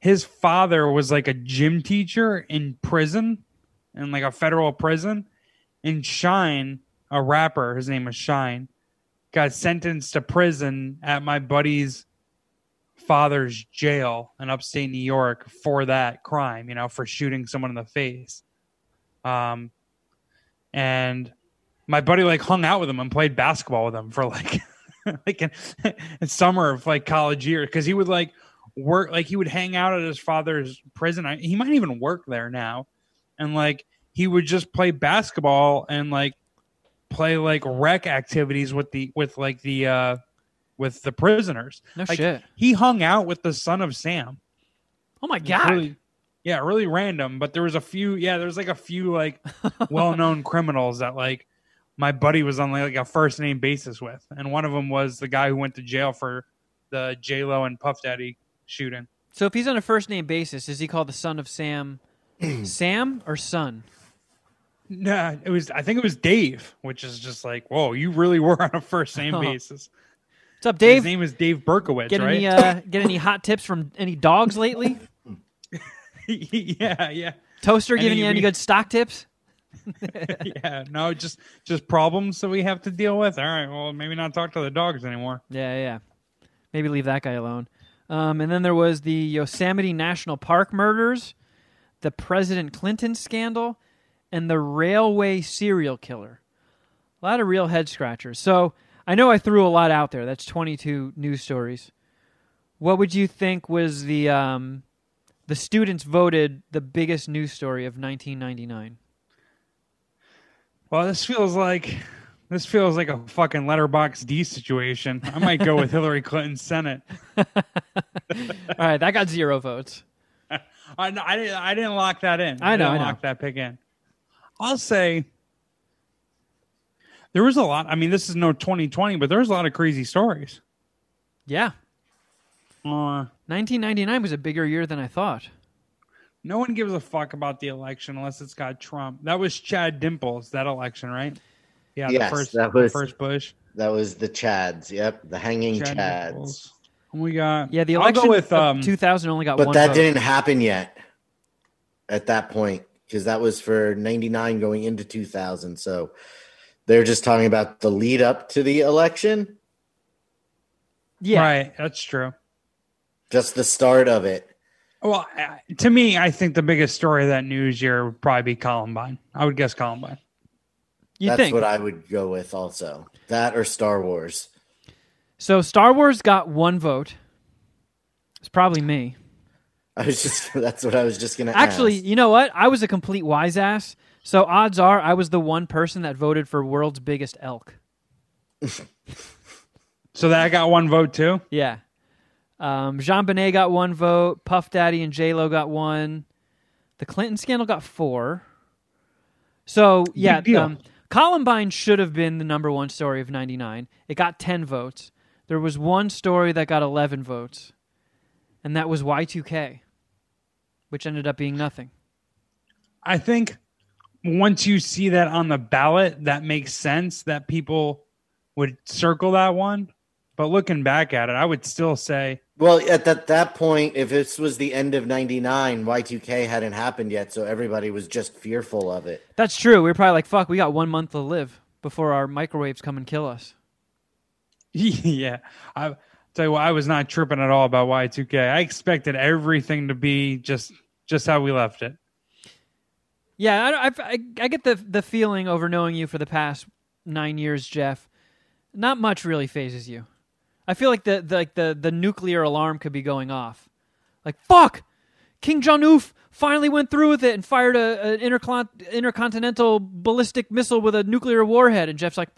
his father was like a gym teacher in prison, in like a federal prison, and Shyne, a rapper, his name was Shyne, got sentenced to prison at my buddy's father's jail in upstate New York for that crime, you know, for shooting someone in the face. Um, and my buddy like hung out with him and played basketball with him for like like in, in summer of like college year because he would like work like he would hang out at his father's prison. I, he might even work there now, and like he would just play basketball and like play like rec activities with the with like the uh with the prisoners. No Like, shit. He hung out with the son of Sam. Oh my god! really- yeah, really random. But there was a few. Yeah, there was like a few like well-known criminals that like my buddy was on like a first name basis with, and one of them was the guy who went to jail for the J Lo and Puff Daddy shooting. So if he's on a first name basis, is he called the son of Sam? Sam or son? Nah, it was. I think it was Dave, which is just like, whoa, you really were on a first name basis. What's up, Dave? His name is Dave Berkowitz, Get right? any uh, get any hot tips from any dogs lately? yeah, yeah, Toaster giving Any you any re- good stock tips? yeah. No, just just problems that we have to deal with. All right, well, maybe not talk to the dogs anymore. Yeah, yeah. Maybe leave that guy alone. Um, and then there was the Yosemite National Park murders, the President Clinton scandal, and the railway serial killer. A lot of real head scratchers. So I know I threw a lot out there. That's 22 news stories. What would you think was the um, the students voted the biggest news story of 1999? Well, this feels like this feels like a fucking letterbox D situation. I might go with Hillary Clinton Senate. All right, that got zero votes. I, I didn't I didn't lock that in. I know, didn't I know. lock that pick in. I'll say there was a lot. I mean, this is no 2020, but there was a lot of crazy stories. Yeah, Uh, 1999 was a bigger year than I thought. no one gives a fuck about the election unless it's got Trump. That was Chad Dimples that election, right? Yeah, Yes, the first that the was- first Bush. That was the Chads. Yep, the hanging Chad Chads. Nichols. We got Yeah, the I'll election go with of um 2000 only got one. But that vote. didn't happen yet at that point because that was for 99 going into 2000. So they're just talking about the lead up to the election, yeah, right. That's true. just the start of it. Well, to me, I think the biggest story of that news year would probably be Columbine. I would guess Columbine. you That's think? what I would go with also. That or Star Wars. so Star Wars got one vote. It's probably me. I was just that's what I was just gonna Actually, ask. you know what? I was a complete wise ass. So odds are I was the one person that voted for world's biggest elk. So that I got one vote too. Yeah. Um, JonBenét got one vote. Puff Daddy and J Lo got one. The Clinton scandal got four. So yeah, um, Columbine should have been the number one story of '99. It got ten votes. There was one story that got eleven votes, and that was Y2K, which ended up being nothing. I think once you see that on the ballot, that makes sense that people would circle that one. But looking back at it, I would still say Well, at that that point, if this was the end of '99, Y2K hadn't happened yet, so everybody was just fearful of it. That's true. We were probably like, "Fuck, we got one month to live before our microwaves come and kill us." yeah. I tell you what, I was not tripping at all about Y2K. I expected everything to be just just how we left it. Yeah, I, I, I, get the the feeling over knowing you for the past nine years, Jeff. Not much really fazes you. I feel like the, the like the the nuclear alarm could be going off. Like fuck, Kim Jong Un finally went through with it and fired a, an intercon- intercontinental ballistic missile with a nuclear warhead, and Jeff's like,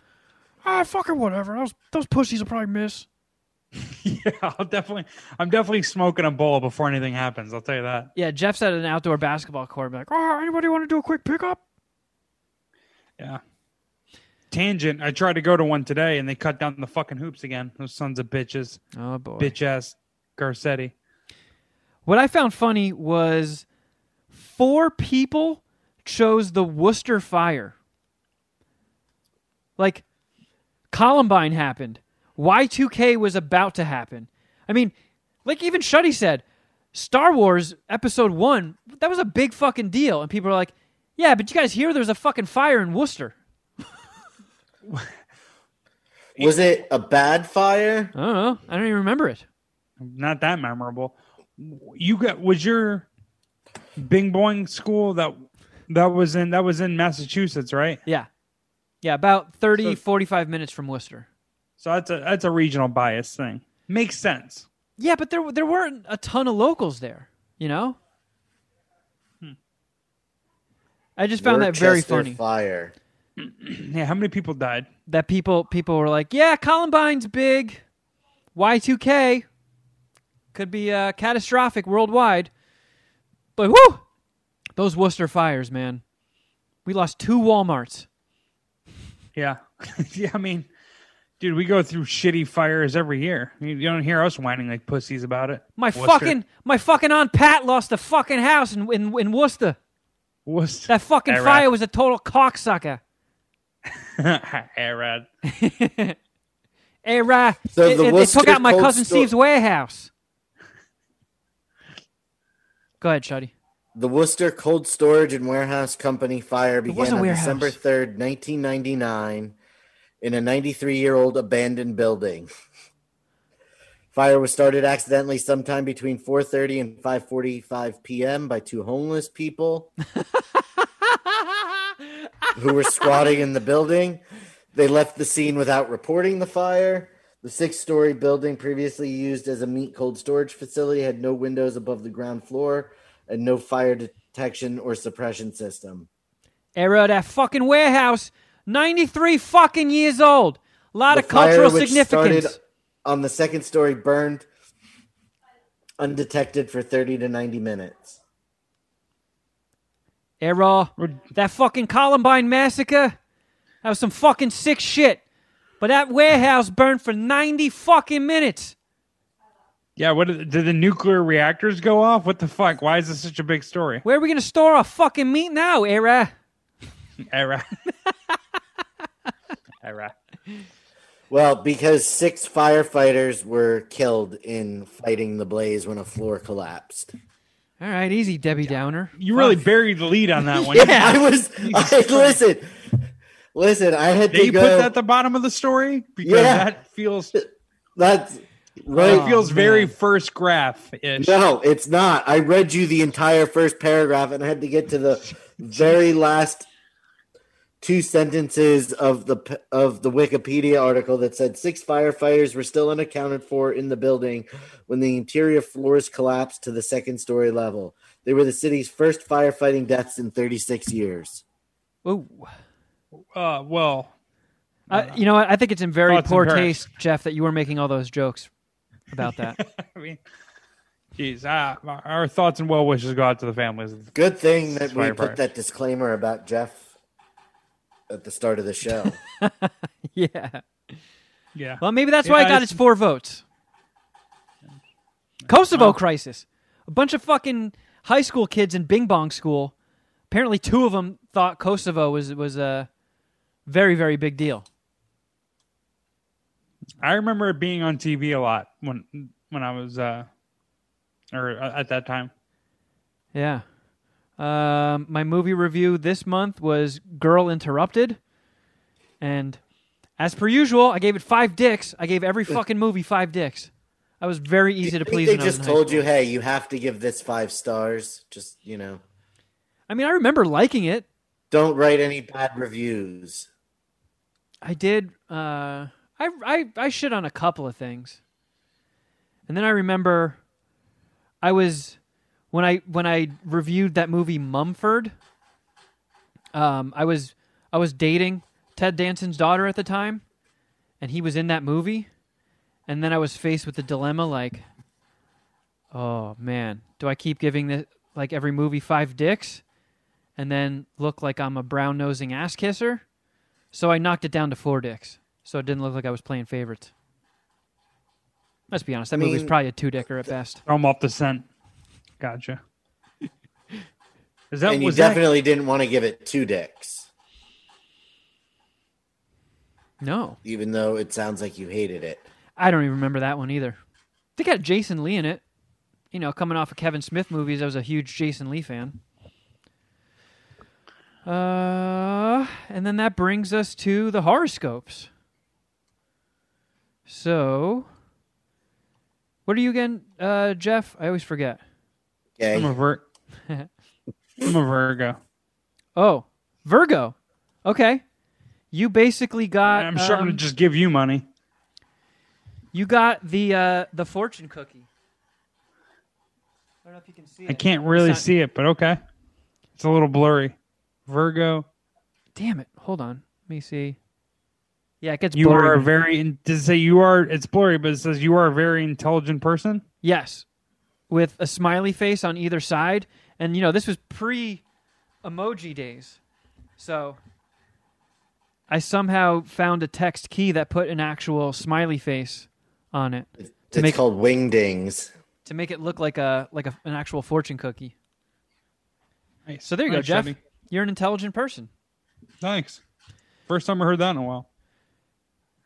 ah, fucking whatever. Those those pussies will probably miss. yeah, I'll definitely I'm definitely smoking a bowl before anything happens. I'll tell you that. Yeah, Jeff's at an outdoor basketball court, be like, oh, anybody want to do a quick pickup? Yeah. Tangent. I tried to go to one today and they cut down the fucking hoops again. Those sons of bitches. Oh boy, Bitch ass Garcetti. What I found funny was four people chose the Worcester fire. Like Columbine happened. Y2K was about to happen. I mean, like even Shuddy said, Star Wars episode 1, that was a big fucking deal and people are like, "Yeah, but you guys hear there's a fucking fire in Worcester." Was it a bad fire? I don't know. I don't even remember it. Not that memorable. You got was your Bing Boing school that that was in that was in Massachusetts, right? Yeah. Yeah, about 30 So- 45 minutes from Worcester. So that's a that's a regional bias thing. Makes sense. Yeah, but there there weren't a ton of locals there, you know? I just found that very funny. Fire. Yeah, how many people died? that people people were like, "Yeah, Columbine's big. Y2K could be uh, catastrophic worldwide." But whoo, those Worcester fires, man. We lost two WalMarts. Yeah. yeah, I mean, dude, we go through shitty fires every year. You you don't hear us whining like pussies about it. My Worcester. fucking my fuking aunt Pat lost a fucking house in in, in Worcester. Worcester. That fucking Hey, fire was a total cocksucker. hey, Rad. Hey, Ra, So it, the it- it took Worcester out my cold cousin sto- Steve's warehouse. Go ahead, Shuddy. The Worcester Cold Storage and Warehouse Company fire began on warehouse. December 3rd, 1999, in a 93 year old abandoned building. Fire was started accidentally sometime between 4:30 and 5:45 p.m. by two homeless people who were squatting in the building. They left the scene without reporting the fire. The six-story building, previously used as a meat cold storage facility, had no windows above the ground floor and no fire detection or suppression system. Era that fucking warehouse, 93 fucking years old. A lot The of cultural fire, which significance. started on the second story burned undetected for 30 to 90 minutes. Era, that fucking Columbine massacre, that was some fucking sick shit. But that warehouse burned for 90 fucking minutes. Yeah, what did did the nuclear reactors go off? What the fuck? Why is this such a big story? Where are we going to store our fucking meat now, Era? Hey, Rad. Ira. Well, because six firefighters were killed in fighting the blaze when a floor collapsed. All right, easy, Debbie Downer. You really buried the lead on that one. Yeah, I was. I, listen, listen. I had Did to go. put that at the bottom of the story? Because Yeah. that feels that's that right. feels oh, very first graph ish. No, it's not. I read you the entire first paragraph, and I had to get to the very last two sentences of the of the Wikipedia article that said six firefighters were still unaccounted for in the building when the interior floors collapsed to the second story level. They were the city's first firefighting deaths in 36 years. Ooh. Uh, well, Uh, you know what? I think it's in very Thoughts poor prayers. taste, Jeff, that you were making all those jokes about that. I mean, geez, uh, our thoughts and well wishes go out to the families. Good thing that we put that disclaimer about Jeff at the start of the show. yeah. Yeah. Well, maybe that's why I Yeah, got it's- its four votes. Kosovo Well- crisis. A bunch of fucking high school kids in Bing Bong school. Apparently, two of them thought Kosovo was was a very very big deal. I remember it being on TV a lot when when I was uh, or uh, at that time. Yeah. Um, my movie review this month was Girl Interrupted, and as per usual, I gave it five dicks. I gave every fucking movie five dicks. I was very easy to please. they just told you, hey, you have to give this five stars. Just you know, I mean, I remember liking it. don't write any bad reviews. I did. Uh, I I I shit on a couple of things, and then I remember I was when I when I reviewed that movie Mumford. Um, I was I was dating Ted Danson's daughter at the time, and he was in that movie, and then I was faced with the dilemma like, oh man, do I keep giving this like every movie five dicks, and then look like I'm a brown nosing ass kisser? So I knocked it down to four dicks, so it didn't look like I was playing favorites. Let's be honest, that I movie's mean- probably a two dicker at best. Throw 'em off the scent. Gotcha. Is that and you was that definitely didn't want to give it two dicks, No, even though it sounds like you hated it. I don't even remember that one either. They got Jason Lee in it. You know, coming off of Kevin Smith movies, I was a huge Jason Lee fan. Uh, and then that brings us to the horoscopes. So, what are you again, uh, Jeff? I always forget. Okay, I'm a Vir- I'm a Virgo. Oh, Virgo. Okay. You basically got. I'm sure I'm um, gonna just give you money. You got the uh, the fortune cookie. I don't know if you can see it. I can't really not- see it, but okay. It's a little blurry. Virgo, Damn it! Hold on. Let me see. Yeah, it gets you blurry. are a very. Does it say you are? It's blurry, but it says you are a very intelligent person. yes, with a smiley face on either side, and you know this was pre emoji days, so I somehow found a text key that put an actual smiley face on it it's make- called wingdings. to make it look like a like a, an actual fortune cookie. Nice. So there you go, Nice, Jeff. Chevy. You're an intelligent person. Thanks. First time I heard that in a while.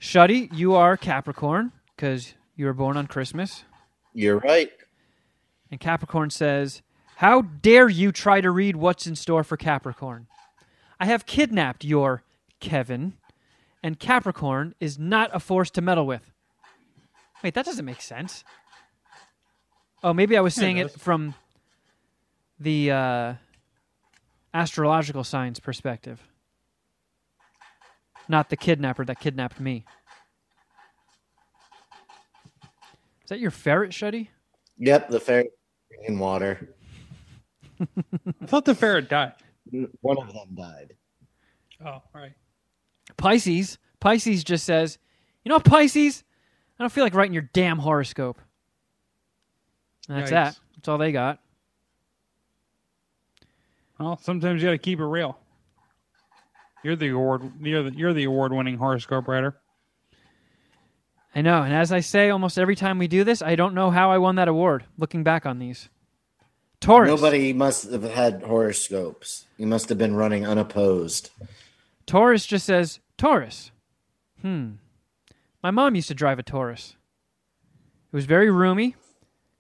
Shuddy, you are Capricorn because you were born on Christmas. You're right. And Capricorn says, How dare you try to read what's in store for Capricorn? I have kidnapped your Kevin, and Capricorn is not a force to meddle with. Wait, that doesn't make sense. Oh, maybe I was Yeah, it saying it, from the uh, astrological signs perspective, not the kidnapper that kidnapped me. Is that your ferret, Shuddy? Yep, the ferret in water. I thought the ferret died. One of them died. Oh, right. Pisces. Pisces just says, you know, Pisces, I don't feel like writing your damn horoscope. And that's Yikes. that. That's all they got. Well, sometimes you got to keep it real. You're the award. You're the you're the award-winning horoscope writer. I know. And as I say almost every time we do this, I don't know how I won that award looking back on these. Taurus. Nobody must have had horoscopes. You must have been running unopposed. Taurus just says, Taurus. Hmm. My mom used to drive a Taurus. It was very roomy,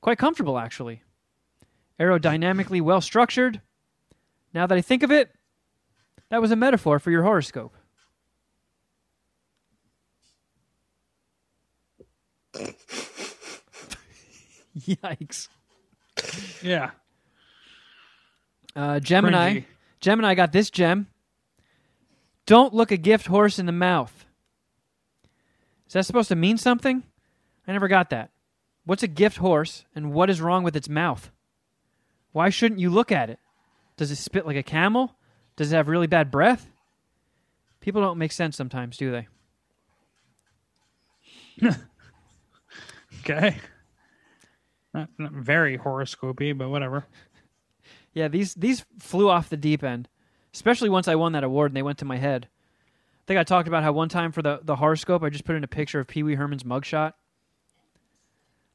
quite comfortable actually. Aerodynamically well structured. Now that I think of it, that was a metaphor for your horoscope. Yikes. Yeah. Uh, Gemini. Gemini got this gem. Don't look a gift horse in the mouth. Is that supposed to mean something? I never got that. What's a gift horse and what is wrong with its mouth? Why shouldn't you look at it? Does it spit like a camel? Does it have really bad breath? People don't make sense sometimes, do they? Okay. Not, not very horoscopy, but whatever. Yeah, these these flew off the deep end. Especially once I won that award and they went to my head. I think I talked about how one time for the, the horoscope I just put in a picture of Pee Wee Herman's mugshot.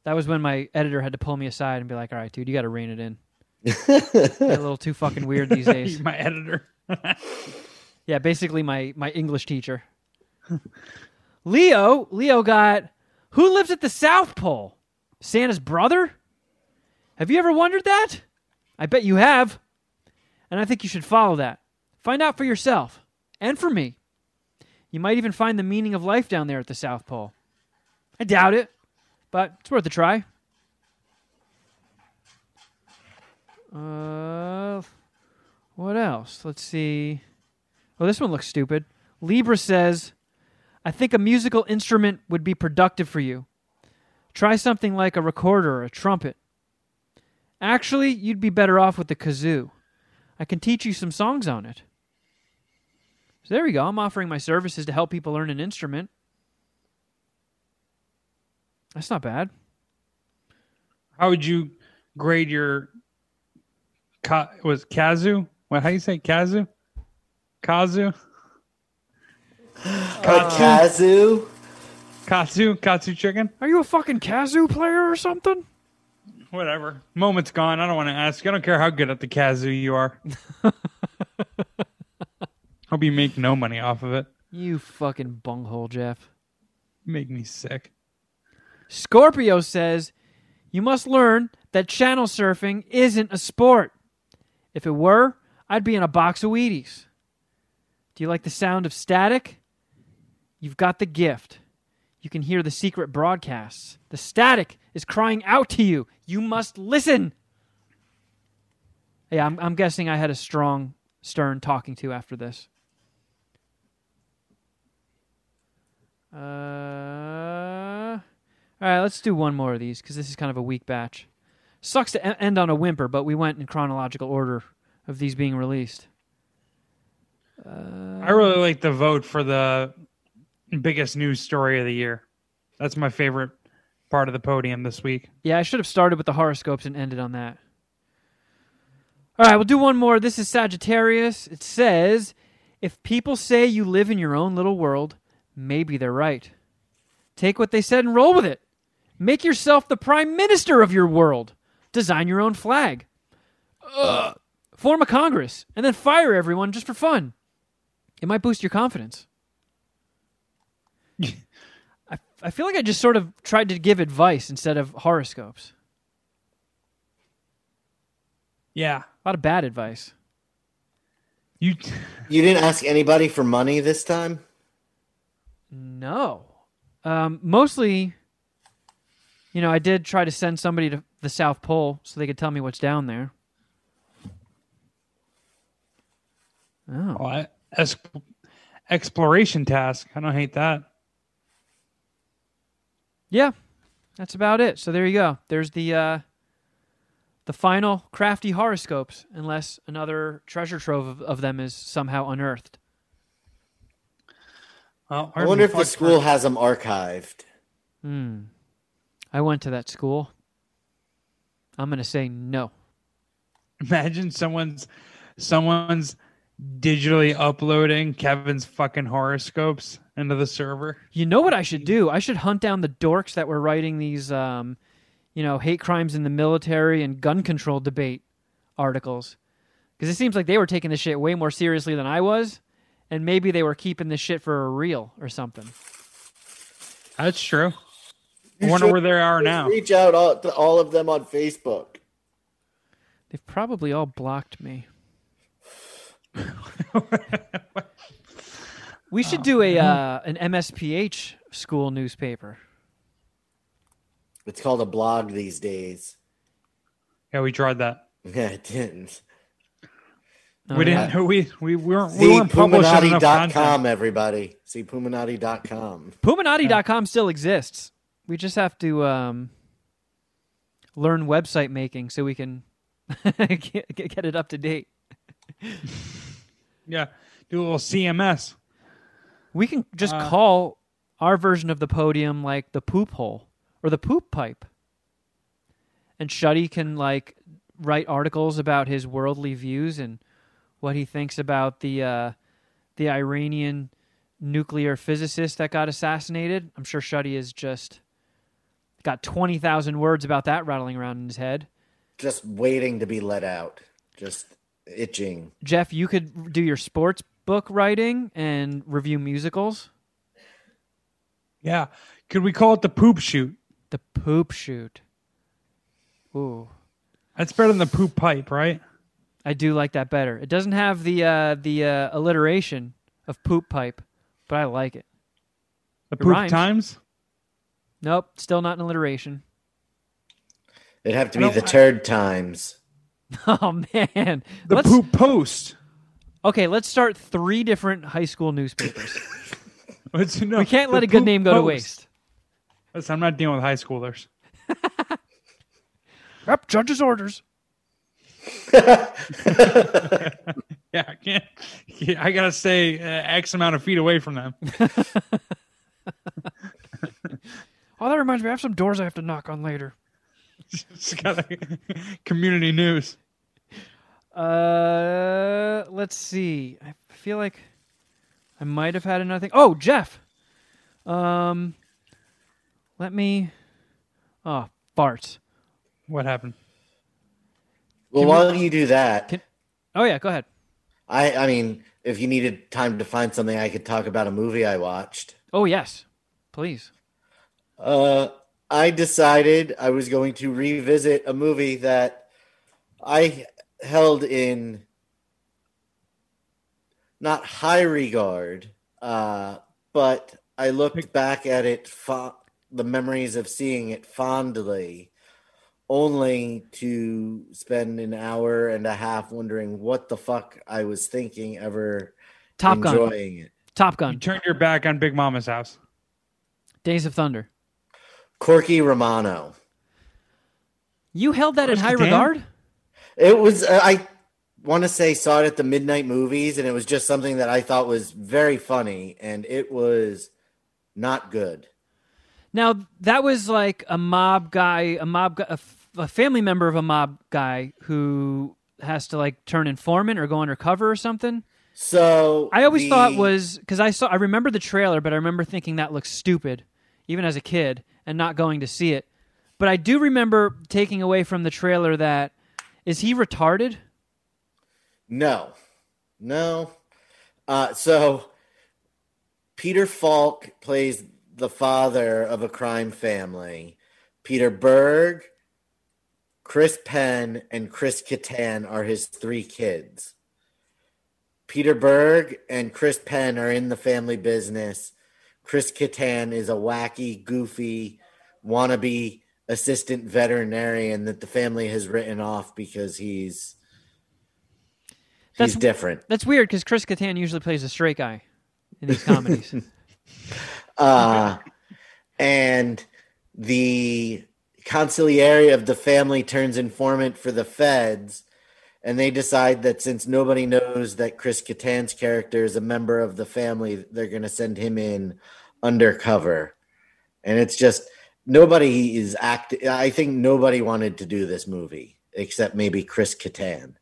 That was when my editor had to pull me aside and be like, "All right, dude, you got to rein it in. A little too fucking weird these days." My editor. Yeah, basically my my English teacher. Leo, Leo got who lives at the South Pole? Santa's brother? Have you ever wondered that? I bet you have. And I think you should follow that. Find out for yourself and for me. You might even find the meaning of life down there at the South Pole. I doubt it, but it's worth a try. Uh, what else? Let's see. Oh, this one looks stupid. Libra says, I think a musical instrument would be productive for you. Try something like a recorder or a trumpet. Actually, you'd be better off with the kazoo. I can teach you some songs on it. So there we go. I'm offering my services to help people learn an instrument. That's not bad. How would you grade your ka- was kazoo? What how do you say Kazu? Kazu? A. Katsu? Katsu chicken? Are you a fucking kazoo player or something? Whatever. Moment's gone. I don't want to ask. I don't care how good at the kazoo you are. Hope you make no money off of it. You fucking bunghole, Jeff. You make me sick. Scorpio says, You must learn that channel surfing isn't a sport. If it were, I'd be in a box of Wheaties. Do you like the sound of static? You've got the gift. You can hear the secret broadcasts. The static is crying out to you. You must listen. Yeah, I'm, I'm guessing I had a strong Stern talking to after this. Uh, all right, let's do one more of these because this is kind of a weak batch. Sucks to end on a whimper, but we went in chronological order of these being released. I really like the vote for the biggest news story of the year. That's my favorite part of the podium this week. Yeah, I should have started with the horoscopes and ended on that. All right, we'll do one more. This is Sagittarius. It says, If people say you live in your own little world, maybe they're right. Take what they said and roll with it. Make yourself the prime minister of your world. Design your own flag. Ugh. Form a Congress and then fire everyone just for fun. It might boost your confidence. I, I feel like I just sort of tried to give advice instead of horoscopes. Yeah. A lot of bad advice. You You didn't ask anybody for money this time. No. Um, mostly, you know, I did try to send somebody to the South Pole so they could tell me what's down there. Oh. oh, I- es- exploration task. I don't hate that. Yeah, that's about it. So there you go. There's the uh, the final crafty horoscopes, unless another treasure trove of, of them is somehow unearthed. Well, I wonder if the school has them archived. Hmm. I went to that school. I'm gonna say no. Imagine someone's someone's digitally uploading Kevin's fucking horoscopes into the server. You know what I should do? I should hunt down the dorks that were writing these, um, you know, hate crimes in the military and gun control debate articles. Because it seems like they were taking this shit way more seriously than I was, and maybe they were keeping this shit for a real or something. That's true. I wonder where they are now. Reach out all, to all of them on Facebook. They've probably all blocked me. we should do a uh, an MSPH school newspaper. It's called a blog these days. Yeah, we tried that. Yeah, it didn't. Oh, we yeah. didn't. We we weren't. We See weren't publishing enough content. Puminati.com, everybody. See Puminati.com. Puminati.com still exists. We just have to um, learn website making so we can get, get it up to date. Yeah, do a little CMS. We can just Uh, call our version of the podium like the poop hole or the poop pipe. And Shuddy can like write articles about his worldly views and what he thinks about the uh, the Iranian nuclear physicist that got assassinated. I'm sure Shuddy is just got twenty thousand words about that rattling around in his head. Just waiting to be let out. Just itching. Jeff, you could do your sports book writing and review musicals. Yeah. Could we call it the poop shoot? The poop shoot. Ooh. That's better than the poop pipe, right? I do like that better. It doesn't have the uh, the uh, alliteration of poop pipe, but I like it. The It poop rhymes. times. Nope, still not an alliteration. It'd have to be the turd times. Oh man, The let's, poop post. Okay, let's start three different high school newspapers. It's- no, we can't let a good name go to waste. Listen, I'm not dealing with high schoolers. Yep, judge's orders. Yeah, I can't. yeah, I gotta stay uh, X amount of feet away from them. Oh, that reminds me, I have some doors I have to knock on later. It's got community news. Uh, let's see. I feel like I might have had another thing. Oh, Jeff. Um, let me. Oh, farts. What happened? Well, Can we- while you do that, Can- Oh yeah, go ahead. I I mean, if you needed time to find something, I could talk about a movie I watched. Oh yes, please. Uh, I decided I was going to revisit a movie that I held in not high regard, uh, but I looked back at it, fo- the memories of seeing it fondly, only to spend an hour and a half wondering what the fuck I was thinking ever Top Gun. enjoying it. Top You Gun. turned your back on Big Mama's house. Days of Thunder. Corky Romano. You held that in high Kattan? regard. It was uh, I want to say saw it at the midnight movies, and it was just something that I thought was very funny, and it was not good. Now that was like a mob guy, a mob, a, a, f- a family member of a mob guy who has to like turn informant or go undercover or something. So I always the- thought was because I saw I remember the trailer, but I remember thinking that looks stupid, even as a kid, and not going to see it. But I do remember taking away from the trailer that is he retarded? no, no. Uh, so Peter Falk plays the father of a crime family. Peter Berg, Chris Penn, and Chris Kattan are his three kids. Peter Berg and Chris Penn are in the family business. Chris Kattan is a wacky, goofy, wannabe assistant veterinarian that the family has written off because he's That's- he's different. That's weird because Chris Kattan usually plays a straight guy in these comedies. Uh, and the consigliere of the family turns informant for the feds, and they decide that since nobody knows that Chris Kattan's character is a member of the family, they're going to send him in undercover. And it's just nobody is acting. I think nobody wanted to do this movie except maybe Chris Kattan.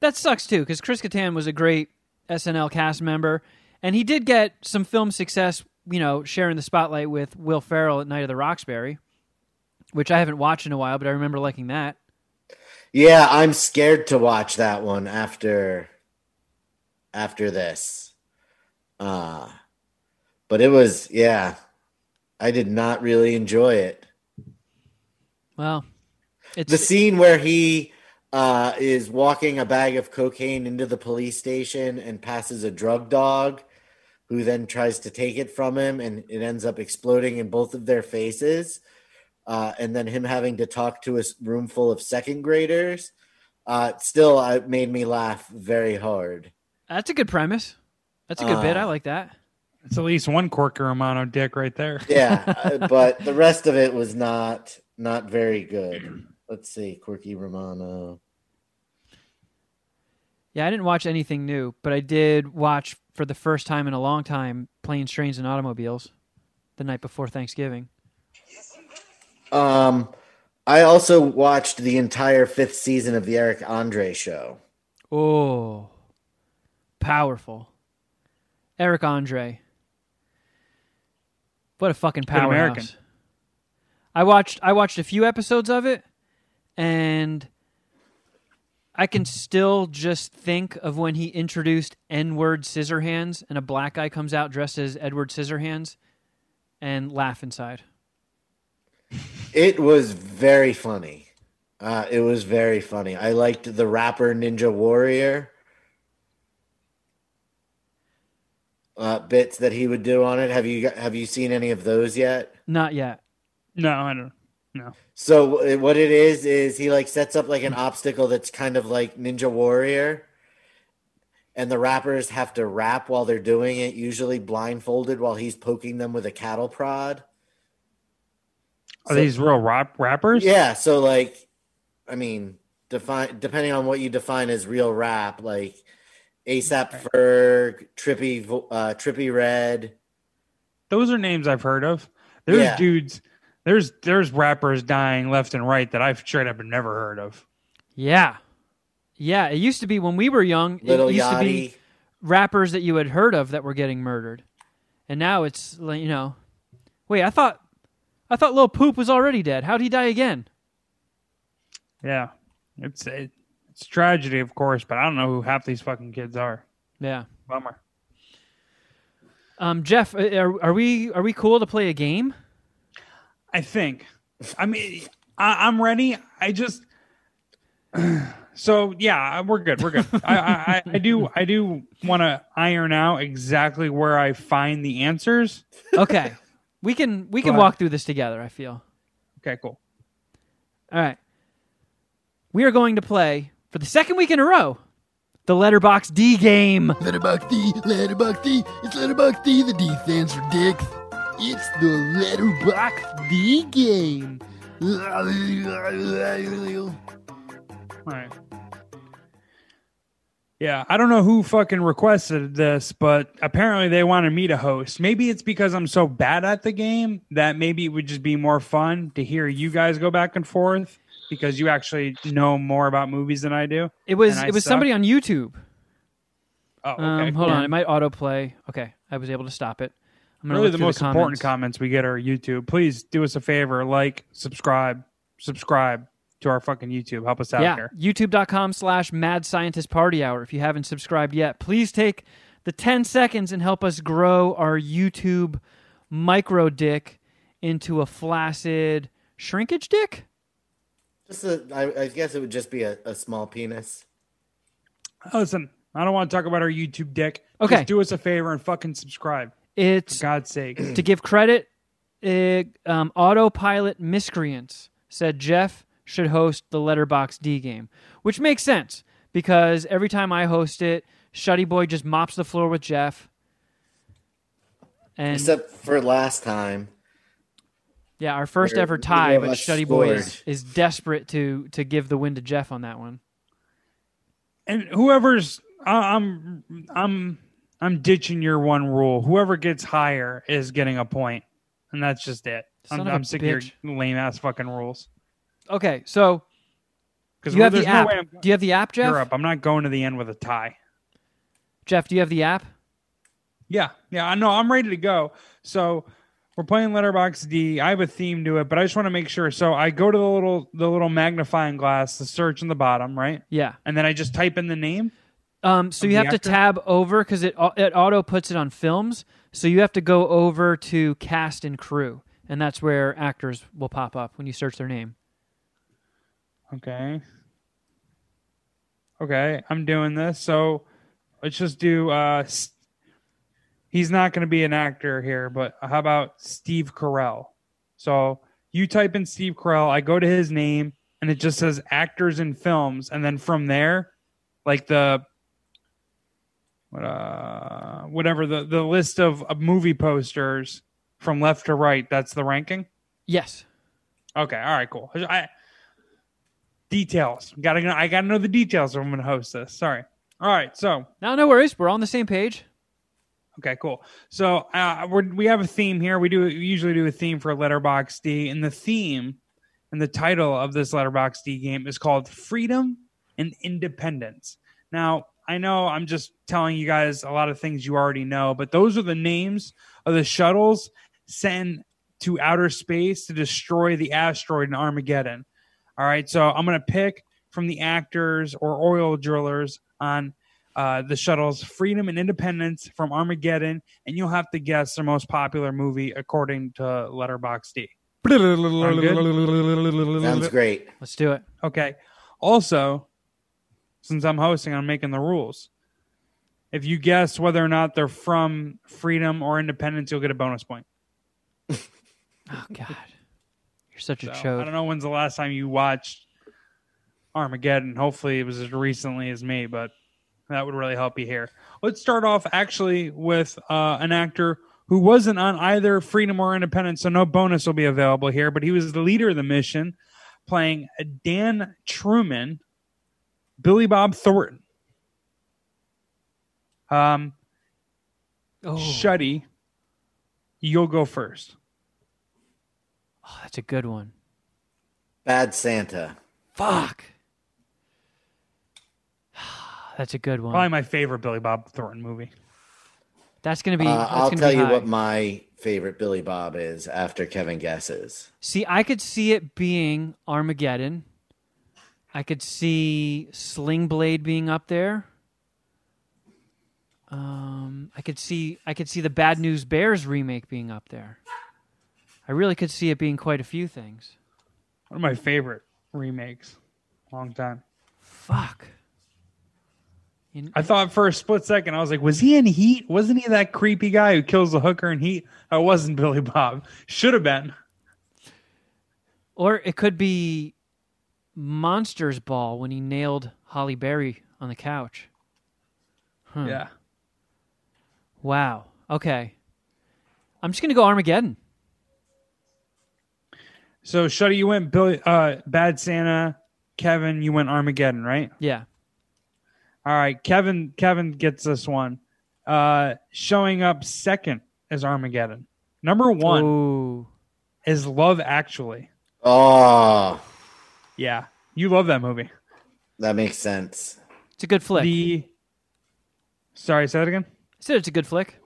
That sucks too, because Chris Kattan was a great SNL cast member, and he did get some film success. You know, sharing the spotlight with Will Ferrell at Night of the Roxbury, which I haven't watched in a while, but I remember liking that. Yeah, I'm scared to watch that one after after this. Uh but it was yeah. I did not really enjoy it. Well, it's The scene where he uh, is walking a bag of cocaine into the police station and passes a drug dog who then tries to take it from him and it ends up exploding in both of their faces. Uh, and then him having to talk to a room full of second graders uh, still uh, made me laugh very hard. that's a good premise. That's a good bit. Uh, I like that. It's at least one Corker Romano dick right there. Yeah, uh, but the rest of it was not not very good. Let's see, Quirky Romano. Yeah, I didn't watch anything new, but I did watch for the first time in a long time Planes, Trains, and Automobiles the night before Thanksgiving. Um, I also watched the entire fifth season of the Eric Andre show. Oh, powerful. Eric Andre. What a fucking Good American. powerhouse. I watched I watched a few episodes of it and I can still just think of when he introduced N-word Scissorhands and a black guy comes out dressed as Edward Scissorhands and laugh inside. It was very funny. Uh, it was very funny. I liked the rapper Ninja Warrior uh, bits that he would do on it. Have you have you seen any of those yet? Not yet. No, I don't. No. So uh, what it is is he like sets up like an obstacle that's kind of like Ninja Warrior, and the rappers have to rap while they're doing it, usually blindfolded while he's poking them with a cattle prod. Are So- these real rap rappers? Yeah, so like, I mean, define depending on what you define as real rap, like ASAP Ferg, Trippie, uh, Trippie Redd. Those are names I've heard of. There's Yeah. dudes. There's there's rappers dying left and right that I've straight up never heard of. Yeah. Yeah, it used to be when we were young, Little it used to be rappers that you had heard of that were getting murdered. And now it's like, you know, wait, I thought I thought Lil Poop was already dead. How'd he die again? Yeah, it's it, it's tragedy, of course, but I don't know who half these fucking kids are. Yeah. Bummer. Um, Jeff, uh, are, are we are we cool to play a game? I think. I mean, I, I'm ready. I just. So yeah, we're good. We're good. I, I, I- do. I do want to iron out exactly where I find the answers. Okay. we can we can walk through this together, I feel. Okay, cool. All right. We are going to play for the second week in a row the Letterbox D game. Letterbox D, Letterbox D, it's Letterbox D. The D stands for dicks. It's the Letterbox D game. All right. Yeah, I don't know who fucking requested this, but apparently they wanted me to host. Maybe it's because I'm so bad at the game that maybe it would just be more fun to hear you guys go back and forth because you actually know more about movies than I do. It was it was suck? somebody on YouTube. Oh, okay. Um, hold cool. on, it might autoplay. Okay, I was able to stop it. I'm gonna Really, the most important comments. comments we get are YouTube. Please do us a favor, like, subscribe, subscribe to our fucking YouTube. Help us out yeah, here. youtube.com slash mad scientist party hour. If you haven't subscribed yet, please take the 10 seconds and help us grow our YouTube micro dick into a flaccid shrinkage dick. Just a, I, I guess it would just be a, a small penis. Listen, I don't want to talk about our YouTube dick. Okay. Just do us a favor and fucking subscribe. It's For God's sake. to give credit, uh, um, autopilot miscreants said Jeff should host the Letterbox D game, which makes sense because every time I host it, Shuddy Boy just mops the floor with Jeff. And Except for last time. Yeah, our first ever tie, but us Shuddy Boy is, is desperate to to give the win to Jeff on that one. and whoever's I- I'm I'm I'm ditching your one rule. Whoever gets higher is getting a point, and that's just it. Son I'm, of a I'm sick bitch. of your lame ass fucking rules. Okay, so Because you have the no app. way I'm Do you have the app, Jeff? Europe. I'm not going to the end with a tie. Jeff, do you have the app? Yeah, yeah, I know. I'm ready to go. So we're playing Letterbox D. I have a theme to it, but I just want to make sure. So I go to the little the little magnifying glass, the search in the bottom, right, Yeah. and then I just type in the name. Um, so you have to tab over because it it auto puts it on films. So you have to go over to cast and crew, and that's where actors will pop up when you search their name. Okay. Okay, I'm doing this. So let's just do. Uh, he's not going to be an actor here, but how about Steve Carell? So you type in Steve Carell, I go to his name, and it just says actors in films, and then from there, like the what uh whatever the the list of, of movie posters from left to right. That's the ranking. Yes. Okay, all right, cool. I details. Got to I got to know the details if I'm going to host this. Sorry. All right, so now, no worries. We're on the same page. Okay, cool. So uh, we have a theme here. We do we usually do a theme for Letterbox D, and the theme and the title of this Letterbox D game is called Freedom and Independence. Now I know I'm just telling you guys a lot of things you already know, but those are the names of the shuttles sent to outer space to destroy the asteroid in Armageddon. All right, so I'm to pick from the actors or oil drillers on uh, the shuttles Freedom and Independence from Armageddon, and you'll have to guess their most popular movie according to Letterboxd. D. Sounds great. Let's do it. Okay. Also, since I'm hosting, I'm making the rules. If you guess whether or not they're from Freedom or Independence, you'll get a bonus point. Oh God, you're such a chode. I don't know when's the last time you watched Armageddon. Hopefully, it was as recently as me, but that would really help you here. Let's start off actually with uh, an actor who wasn't on either Freedom or Independence, so no bonus will be available here. But he was the leader of the mission, playing Dan Truman, Billy Bob Thornton. Um, Oh, Shuddy, you'll go first. oh, that's a good one. Bad Santa. Fuck. That's a good one. Probably my favorite Billy Bob Thornton movie. That's gonna be. Uh, that's I'll gonna tell be you high. what my favorite Billy Bob is after Kevin guesses. See, I could see it being Armageddon. I could see Sling Blade being up there. Um, I could see I could see the Bad News Bears remake being up there. I really could see it being quite a few things. One of my favorite remakes. Long time. Fuck. You- I thought for a split second, I was like, was he in Heat? Wasn't he that creepy guy who kills the hooker in Heat? I wasn't Billy Bob. Should have been. or it could be Monsters Ball when he nailed Halle Berry on the couch. Huh. Yeah. Wow. Okay. I'm just gonna go Armageddon. So Shuddy, you went Billy uh Bad Santa. Kevin, you went Armageddon, right? Yeah. All right. Kevin Kevin gets this one. Uh showing up second is Armageddon. Number one Ooh. is Love Actually. Oh, Yeah. You love that movie. that makes sense. It's a good flick. The Sorry, say that again? I said it's a good flick.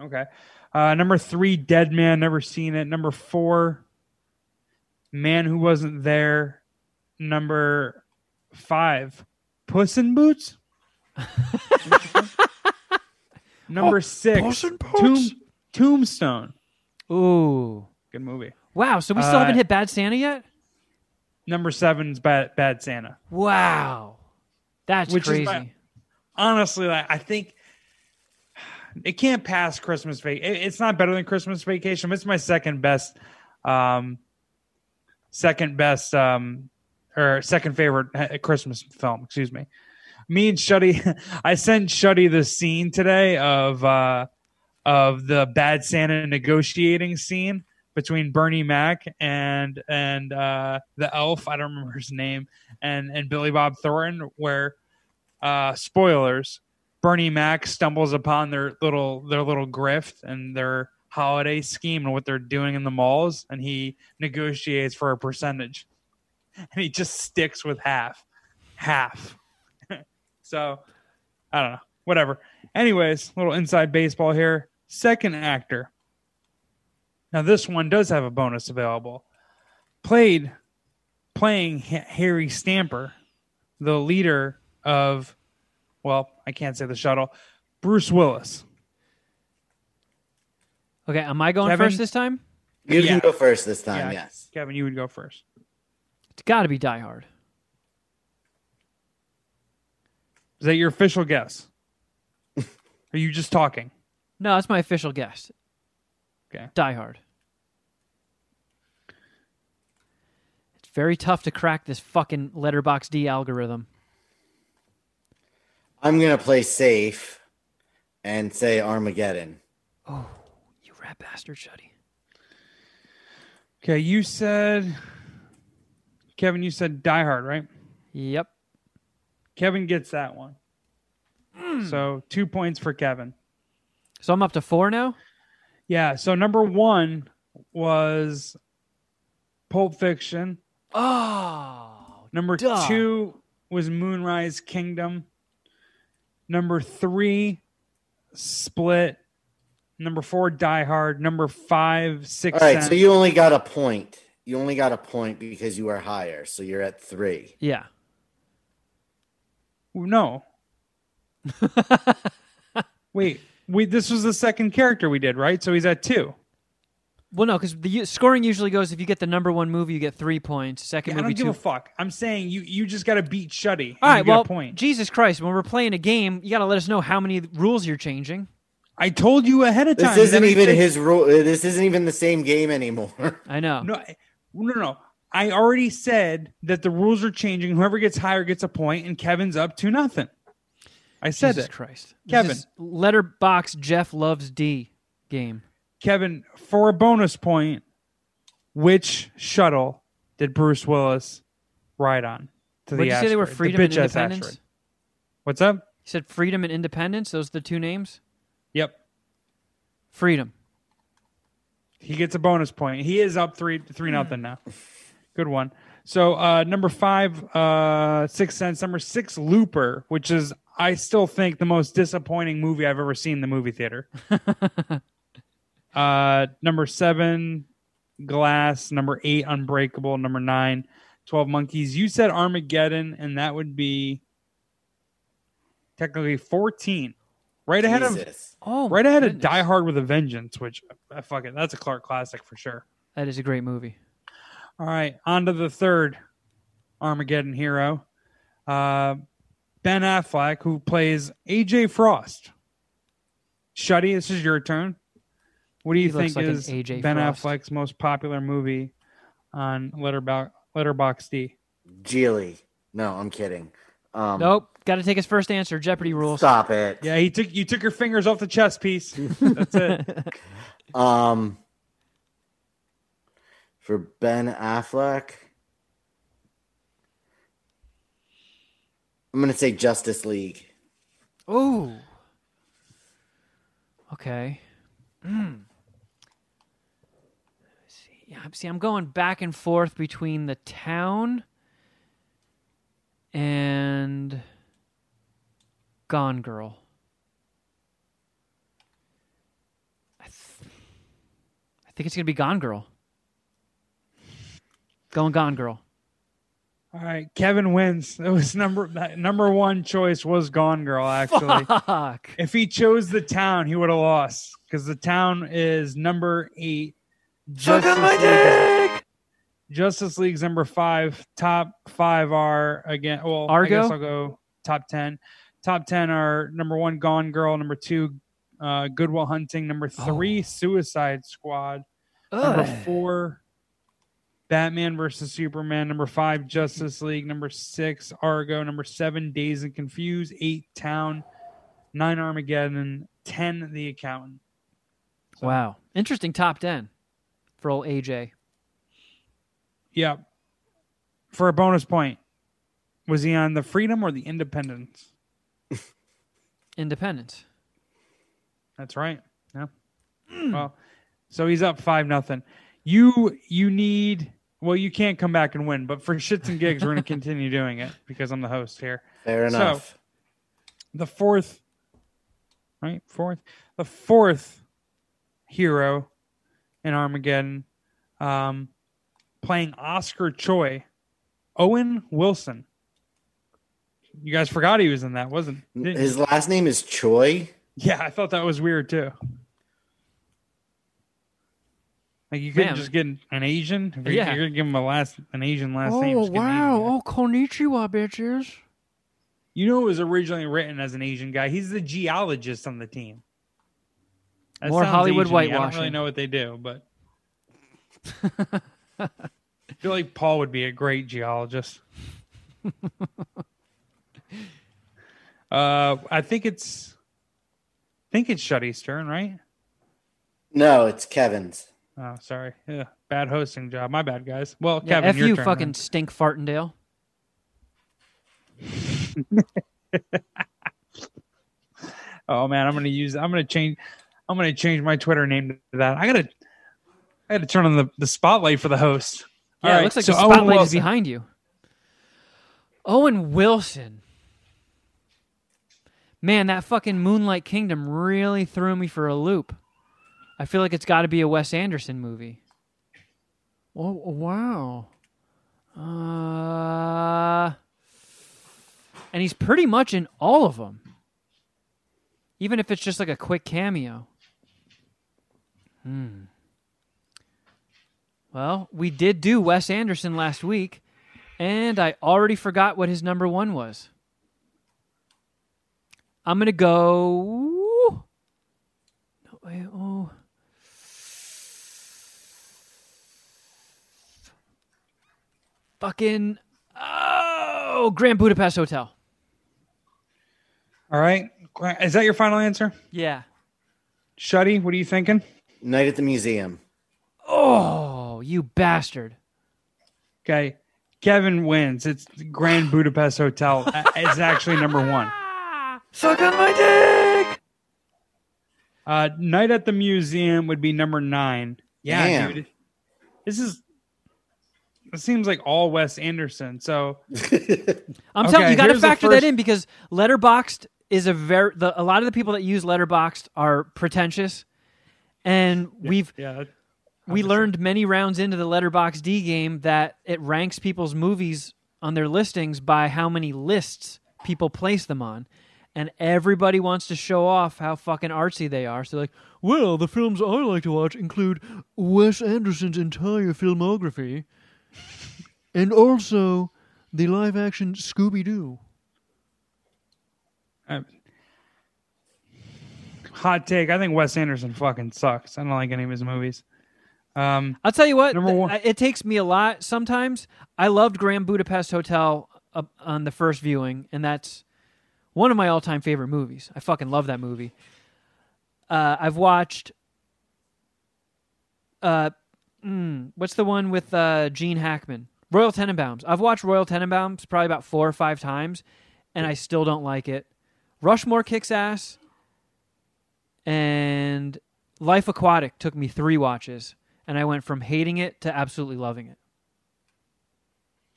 Okay. Uh, number three, Dead Man. Never seen it. Number four, Man Who Wasn't There. Number five, Puss in Boots. number six, Tomb, Tombstone. Ooh. Good movie. Wow. So we still Uh, haven't hit Bad Santa yet? Number seven's Bad, Bad Santa. Wow. That's Which is crazy. my- Honestly, like, I think it can't pass Christmas vacation. It's not better than Christmas Vacation. It's my second best, um, second best, um, or second favorite uh, Christmas film. Excuse me. Me and Shuddy, I sent Shuddy the scene today of uh, of the Bad Santa negotiating scene between Bernie Mac and and uh, the elf. I don't remember his name and and Billy Bob Thornton, where uh, spoilers. Bernie Mac stumbles upon their little their little grift and their holiday scheme and what they're doing in the malls, and he negotiates for a percentage, and he just sticks with half, half. so, I don't know, whatever. Anyways, little inside baseball here. Second actor. Now this one does have a bonus available. Played playing Ha- Harry Stamper, the leader of, well, I can't say the shuttle, Bruce Willis. Okay. Am I going Kevin? first this time? You Yeah. can go first this time. Yeah. Yes. Kevin, you would go first. It's got to be Die Hard. Is that your official guess? Are you just talking? No, that's my official guess. Okay. Die Hard. It's very tough to crack this fucking letterbox D algorithm. I'm gonna play safe and say Armageddon. Oh, you rat bastard, Shuddy. Okay, you said Kevin, you said Die Hard, right? Yep. Kevin gets that one. Hmm. So two points for Kevin. So I'm up to four now. Yeah. So number one was Pulp Fiction. Oh, Number Duh. two was Moonrise Kingdom. Number three, Split. Number four, Die Hard. Number five, Six All right, Sense. so you only got a point. You only got a point because you are higher, so you're at three. yeah. no. Wait, we this was the second character we did, right? So he's at two. Well, no, because the scoring usually goes if you get the number one movie, you get three points. Second Yeah, I movie, don't give two. a fuck. I'm saying you you just got to beat Shuddy. All and right, you get well, a point. Jesus Christ, when we're playing a game, you got to let us know how many rules you're changing. I told you ahead of time. This isn't that I even said- his rule. This isn't even the same game anymore. I know. No, I- no, no. I already said that the rules are changing. Whoever gets higher gets a point, and Kevin's up to nothing. I said Jesus it. Christ. Kevin. Letterbox Jeff loves D game. Kevin, for a bonus point, which shuttle did Bruce Willis ride on to the did you say they were asteroid? The freedom and independence? asteroid. What's up? You said freedom and independence. Those are the two names. Yep. Freedom. He gets a bonus point. He is up three three nothing now. Good one. So uh number five, uh Six Sense. Number six, Looper, which is I still think the most disappointing movie I've ever seen in the movie theater. uh number seven, Glass. Number eight, Unbreakable. Number nine, 12 Monkeys. You said Armageddon, and that would be technically 14. Right ahead of Jesus. Oh, right my ahead of. Die Hard with a Vengeance, which uh, fuck it, that's a Clark classic for sure. That is a great movie. All right, on to the third Armageddon hero, uh, Ben Affleck, who plays AJ Frost. Shuddy, this is your turn. What do you He think like is AJ Ben Frost. Affleck's most popular movie on Letterbox Letterbox D? Gigli. No, I'm kidding. Um, Nope. Got to take his first answer. Jeopardy rules. Stop it. Yeah, he took you took your fingers off the chess piece. That's it. Um, for Ben Affleck, I'm gonna say Justice League. Oh. Okay. Mm. See, yeah, see, I'm going back and forth between the town and Gone Girl. I, th- I think it's gonna be Gone Girl. Going Gone Girl. All right, Kevin wins. It was number number one choice was Gone Girl. Actually, Fuck. if he chose the town, he would have lost because the town is number eight. Justice League, is- Justice League's number five. Top five are again. Well, I Argo? guess I'll go top ten. Top ten are number one, Gone Girl. Number two, uh, Goodwill Hunting. Number three, Suicide Squad. Number four, Batman versus Superman. Number five, Justice League. Number six, Argo. Number seven, Dazed and Confused. Eight, Town. Nine, Armageddon. Ten, The Accountant. So, Wow. Interesting top 10 for old AJ. Yeah. For a bonus point, was he on the Freedom or the Independence? Independent. That's right. Yeah. Well, so he's up five nothing. You you need well, you can't come back and win, but for shits and gigs, we're going to continue doing it because I'm the host here. Fair So- enough. the fourth right fourth the fourth hero in armageddon um playing oscar choi owen wilson you guys forgot he was in that wasn't His you? last name is Choi. yeah i thought that was weird too Like you couldn't Man. just get an Asian. If you're, Yeah. you're gonna give him a last an Asian last oh, name. Oh just get an wow! Asian guy. Oh konnichiwa, bitches. You know, it was originally written as an Asian guy. He's the geologist on the team. That More sounds Hollywood Asian-y. I don't whitewashing. really know what they do, but I feel like Paul would be a great geologist. uh, I think it's, I think it's Shuddy's turn, right? No, it's Kevin's. Oh, sorry. Yeah, bad hosting job. My bad, guys. Well, Yeah, Kevin, F your you, turn, fucking man. stink fartindale. Oh man, I'm gonna use. I'm gonna change. I'm gonna change my Twitter name to that. I gotta. I gotta turn on the, the spotlight for the host. Yeah, All it right, looks like so the spotlight is behind you. Owen Wilson. Man, that fucking Moonlight Kingdom really threw me for a loop. I feel like it's got to be a Wes Anderson movie. Oh wow. Uh, and he's pretty much in all of them. Even if it's just like a quick cameo. Hmm. Well, we did do Wes Anderson last week, and I already forgot what his number one was. I'm gonna go. No, wait, oh. Fucking oh, Grand Budapest Hotel. All right, is that your final answer, Yeah. Shuddy? What are you thinking? Night at the Museum. Oh, you bastard. Okay, Kevin wins. It's Grand Budapest Hotel. It's actually number one. Suck on my dick. Uh, Night at the Museum would be number nine. Yeah, Damn. dude. This is. It seems like all Wes Anderson. So I'm Okay, telling you, you got to factor first- that in because Letterboxed is a very the, a lot of the people that use Letterboxed are pretentious, and we've yeah, that- we learned many rounds into the Letterbox D game that it ranks people's movies on their listings by how many lists people place them on. And everybody wants to show off how fucking artsy they are. So like, well, the films I like to watch include Wes Anderson's entire filmography, and also the live-action Scooby Doo. hot take. I think Wes Anderson fucking sucks. I don't like any of his movies. Um, I'll tell you what. Number one. It takes me a lot sometimes. I loved Grand Budapest Hotel on the first viewing, and that's one of my all-time favorite movies. I fucking love that movie. Uh, I've watched. Uh, mm, what's the one with uh, Gene Hackman? Royal Tenenbaums. I've watched Royal Tenenbaums probably about four or five times, and I still don't like it. Rushmore kicks ass, and Life Aquatic took me three watches, and I went from hating it to absolutely loving it.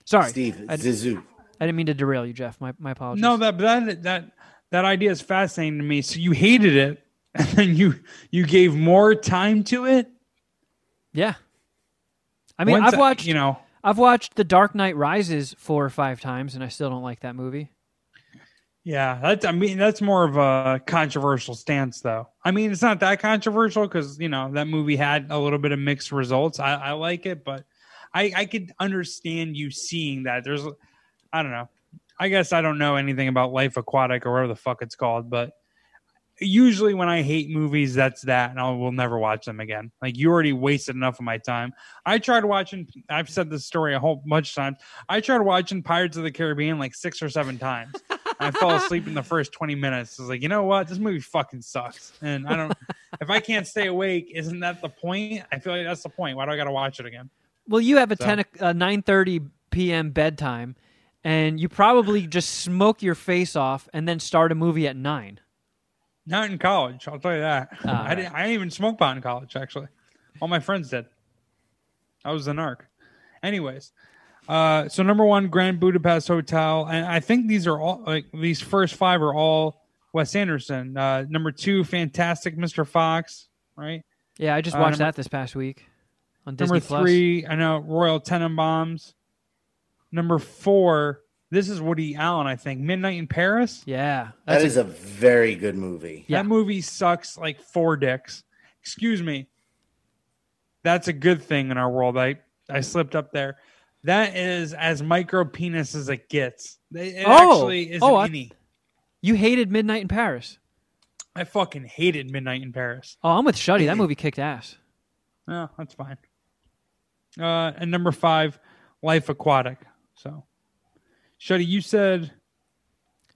Sorry, Steve I, Zissou. I didn't mean to derail you, Jeff. My my apologies. no, that that that that idea is fascinating to me. So you hated it, and then you you gave more time to it. yeah. I mean, Once I've I- watched you know. I've watched The Dark Knight Rises four or five times, and I still don't like that movie. Yeah, that's. I mean, that's more of a controversial stance, though. I mean, it's not that controversial because you know that movie had a little bit of mixed results. I, I like it, but I I could understand you seeing that. There's, I don't know. I guess I don't know anything about Life Aquatic or whatever the fuck it's called, but usually when I hate movies, that's that, and I will never watch them again. Like you already wasted enough of my time. I tried watching. I've said this story a whole bunch of times. I tried watching Pirates of the Caribbean like six or seven times. I fell asleep in the first 20 minutes. I was like, you know what? This movie fucking sucks. And I don't, if I can't stay awake, isn't that the point? I feel like that's the point. Why do I got to watch it again? Well, you have a So- ten uh, nine thirty p.m. bedtime, and you probably just smoke your face off and then start a movie at nine. Not in college. I'll tell you that. I, didn't, I didn't even smoke pot in college, actually. All my friends did. I was the narc. Anyways, uh, so number one, Grand Budapest Hotel. And I think these are all, like, these first five are all Wes Anderson. Uh, number two, Fantastic Mr. Fox, right? Yeah, I just Uh, watched number- that this past week on Disney Number Plus. three, I know Royal Tenenbaums. Number four, this is Woody Allen, I think. Midnight in Paris. Yeah, That that's is a very good movie. Yeah. That movie sucks like four dicks. Excuse me. that's a good thing in our world. I I slipped up there. That is as micro penis as it gets. It Oh. actually is Oh, an I- You hated Midnight in Paris. I fucking hated Midnight in Paris. Oh, I'm with Shuddy. That movie kicked ass. No, that's fine. Uh, and number five, Life Aquatic. So, Shuddy, you said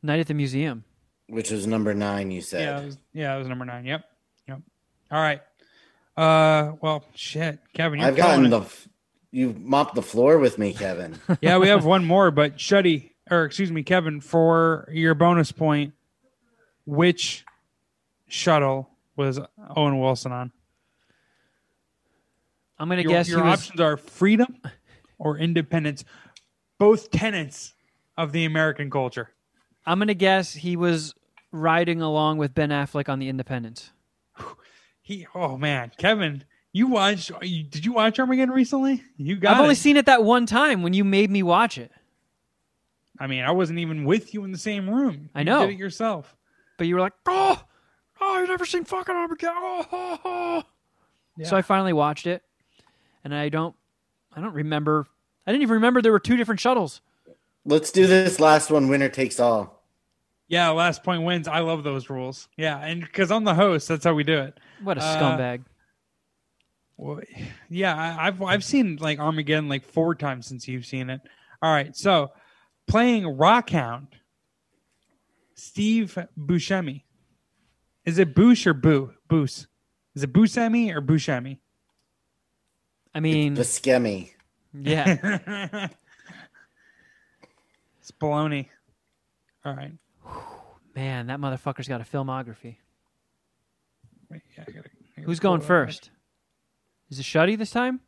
Night at the Museum. Which was number nine, you said. yeah, it was, yeah, it was number nine. Yep, yep. All right. Uh, well, shit, Kevin, you're I've gotten killing the. f- You've mopped the floor with me, Kevin. yeah. We have one more, but Shuddy, or excuse me, Kevin, for your bonus point, which shuttle was Owen Wilson on? I'm gonna Your, guess your he was. options are freedom or independence, both tenets of the American culture. I'm gonna guess he was riding along with Ben Affleck on the Independence. He, oh man, Kevin, you watched? You, did you watch Armageddon recently? You got. I've only seen it that one time when you made me watch it. I mean, I wasn't even with you in the same room. I You know. did it yourself. But you were like, oh, oh, I've never seen fucking Armageddon. Oh, oh, oh." So I finally watched it, and I don't, I don't remember. I didn't even remember there were two different shuttles. Let's do this last one. Winner takes all. Yeah, last point wins. I love those rules. Yeah, and because I'm the host, that's how we do it. What a Uh, scumbag! Well, yeah, I, I've I've seen like Armageddon like four times since you've seen it. All right, so playing Rockhound, Steve Buscemi. Is it Bush or Boo? Boos. Is it Buscemi or Buscemi? I mean, The skemmy. Yeah, it's baloney. All right. man, that motherfucker's got a filmography. Wait, yeah, I gotta- I gotta Who's going first? Is it Shuddy this time?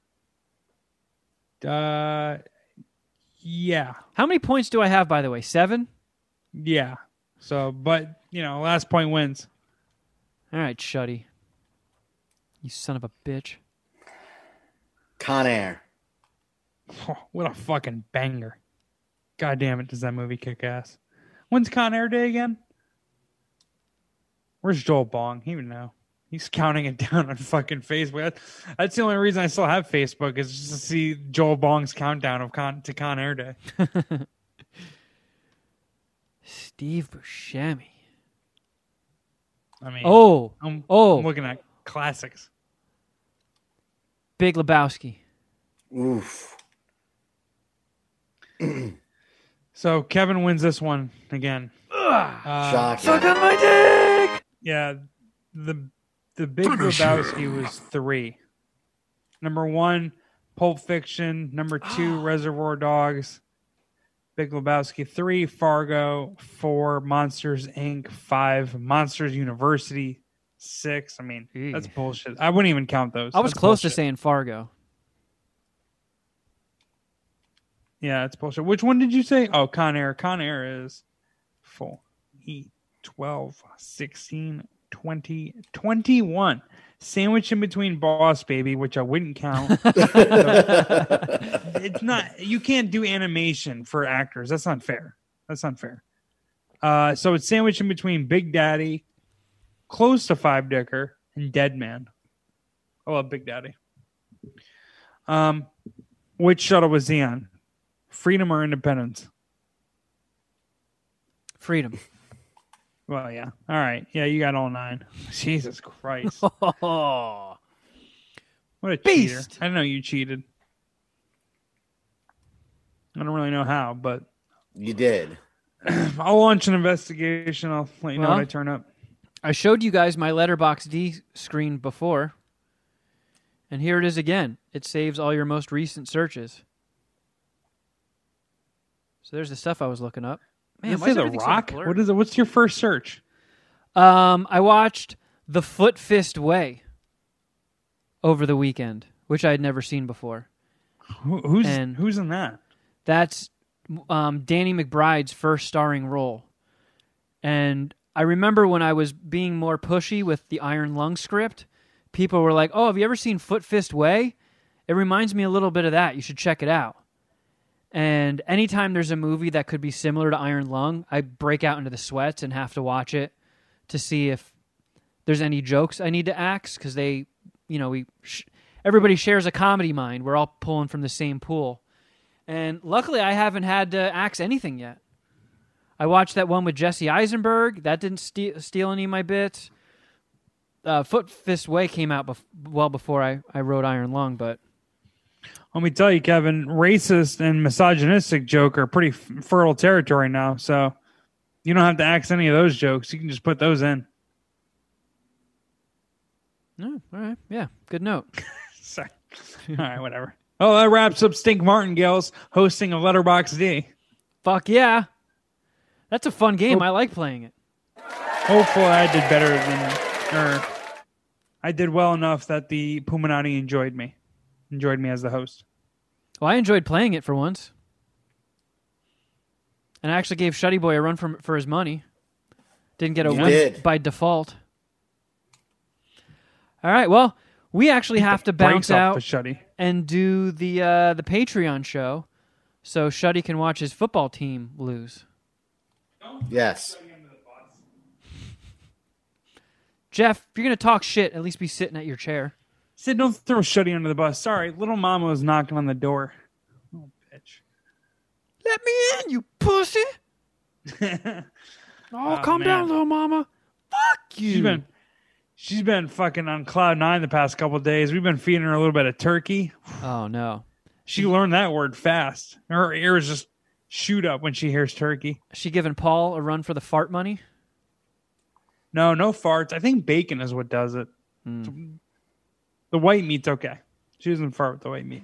Uh, yeah, How many points do I have, by the way? Seven. yeah. So, but you know, last point wins. All right, Shuddy. You son of a bitch. Con Air. Oh, what a fucking banger! God damn it, does that movie kick ass? When's Con Air Day again? Where's Joel Bong? He would know. He's counting it down on fucking Facebook. That- That's the only reason I still have Facebook is just to see Joel Bong's countdown of Con to Con Air Day. Steve Buscemi. I mean, Oh, I'm, oh. I'm looking at classics. Big Lebowski. Oof. So Kevin wins this one again. Uh, Shocking. on my dick. Yeah, the the Big Lebowski was three. Number one, Pulp Fiction. Number two, Reservoir Dogs. Big Lebowski three, Fargo four, Monsters Inc. five, Monsters University six. I mean, Eey. that's bullshit. I wouldn't even count those. I was That's close to saying Fargo. Yeah, it's bullshit. Which one did you say? Oh, Con Air. Con Air is full. 8, 12, 16, 20, 21. Sandwich in between Boss Baby, which I wouldn't count. it's not, you can't do animation for actors. That's not fair. That's not fair. Uh, so it's sandwiched in between Big Daddy, close to Five Dicker, and Dead Man. I love Big Daddy. Um, which shuttle was he on? Freedom or independence? Freedom. Well, yeah. All right. Yeah, you got all nine. Jesus Christ. What a cheater. Beast. I didn't know you cheated. I don't really know how, but You did. I'll launch an investigation. I'll let you know Well. when I turn up. I showed you guys my letterbox D screen before, and here it is again. It saves all your most recent searches. So there's the stuff I was looking up. Man, why say is the everything so Rock. blurry? what is it? What's your first search? Um, I watched The Foot Fist Way over the weekend, which I had never seen before. Who, who's And- who's in that? That's um, Danny McBride's first starring role. And I remember when I was being more pushy with the Iron Lung script, people were like, "Oh, have you ever seen Foot Fist Way? It reminds me a little bit of that. You should check it out." And anytime there's a movie that could be similar to Iron Lung, I break out into the sweats and have to watch it to see if there's any jokes I need to axe because they, you know, we. Sh- everybody shares a comedy mind. We're all pulling from the same pool. And luckily, I haven't had to axe anything yet. I watched that one with Jesse Eisenberg. That didn't steal, steal any of my bits. Uh, Foot Fist Way came out bef- well before I, I wrote Iron Lung, but Let me tell you, Kevin, racist and misogynistic joke are pretty f- fertile territory now. So you don't have to axe any of those jokes. You can just put those in. no, all right, yeah, good note. Sorry. All right, whatever. Oh, that wraps up Stink Martingales hosting a Letterbox D. Fuck yeah, that's a fun game. I like playing it. Hopefully, I did better than, or I did well enough that the Puminati enjoyed me, enjoyed me as the host. Well, I enjoyed playing it for once, and I actually gave Shuddy Boy a run for for his money. Didn't get a You win did. by default. All right, well, we actually have to bounce out the and do the uh, the Patreon show, so Shuddy can watch his football team lose. Yes. Jeff, if you're gonna talk shit, at least be sitting at your chair. Sid, don't throw Shuddy under the bus. Sorry, little mama was knocking on the door. Oh, bitch. Let me in, you pussy. Oh, oh, calm man. down, little mama. Fuck you. She's been she's been fucking on cloud nine the past couple days. We've been feeding her a little bit of turkey. oh no, She learned that word fast. Her ears just shoot up when she hears turkey. she giving Paul a run for the fart money. No, no farts. I think bacon is what does it. Hmm. The white meat's okay. She doesn't fart with the white meat.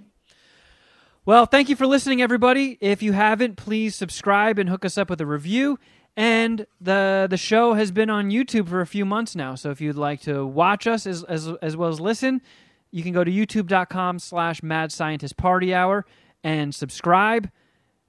Well, thank you for listening, everybody. If you haven't, please subscribe and hook us up with a review. And the the show has been on YouTube for a few months now. So if you'd like to watch us as as, as well as listen, you can go to youtube.com slash mad scientist party hour and subscribe.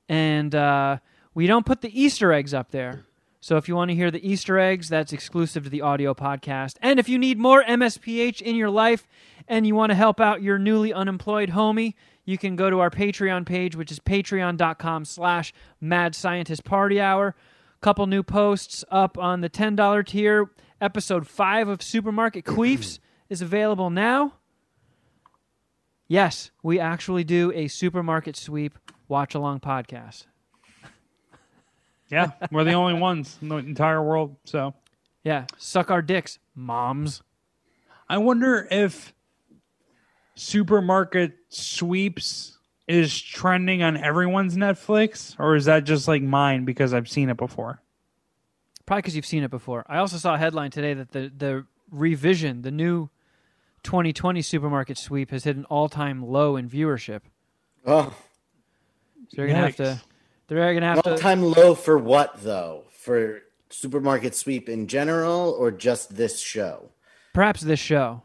And uh, we don't put the Easter eggs up there. So if you want to hear the Easter eggs, that's exclusive to the audio podcast. And if you need more MSPH in your life and you want to help out your newly unemployed homie, you can go to our Patreon page, which is patreon.com slash mad scientist party hour. Couple new posts up on the $10 tier. Episode 5 of Supermarket Queefs is available now. Yes, we actually do a supermarket sweep watch along podcast. Yeah, we're the only ones in the entire world. So Yeah, suck our dicks, moms. I wonder if supermarket sweeps is trending on everyone's Netflix, or is that just like mine because I've seen it before? Probably because you've seen it before. I also saw a headline today that the the revision, the new 2020 supermarket sweep, has hit an all time low in viewership. Oh, So you're gonna have to. Yikes. They're gonna have all to. time low for what though? For supermarket sweep in general, or just this show? Perhaps this show.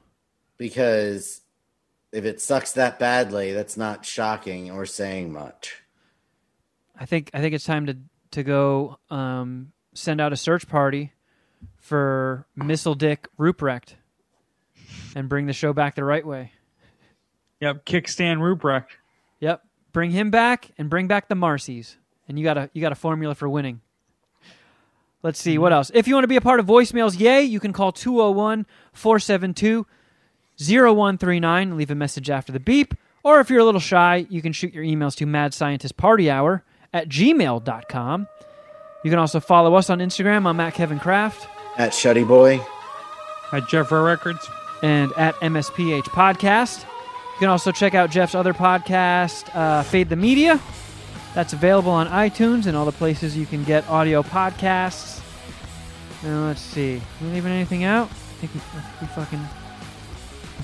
Because if it sucks that badly, that's not shocking or saying much. I think. I think it's time to to go um, send out a search party for Missile Dick Ruprecht and bring the show back the right way. Yep, kickstand Ruprecht. Yep. Bring him back and bring back the Marcies. And you got a you got a formula for winning. Let's see what else. If you want to be a part of voicemails, yay, you can call 201-472-0139, leave a message after the beep, or if you're a little shy, you can shoot your emails to madscientistpartyhour at gmail.com. You can also follow us on Instagram. I'm at Kevin Kraft At Shuddy Boy, At Jeffrey Records. and at MSPH Podcast. You can also check out Jeff's other podcast, uh, Fade the Media. That's available on iTunes and all the places you can get audio podcasts. Now let's see. we leaving anything out? I think we, I think we fucking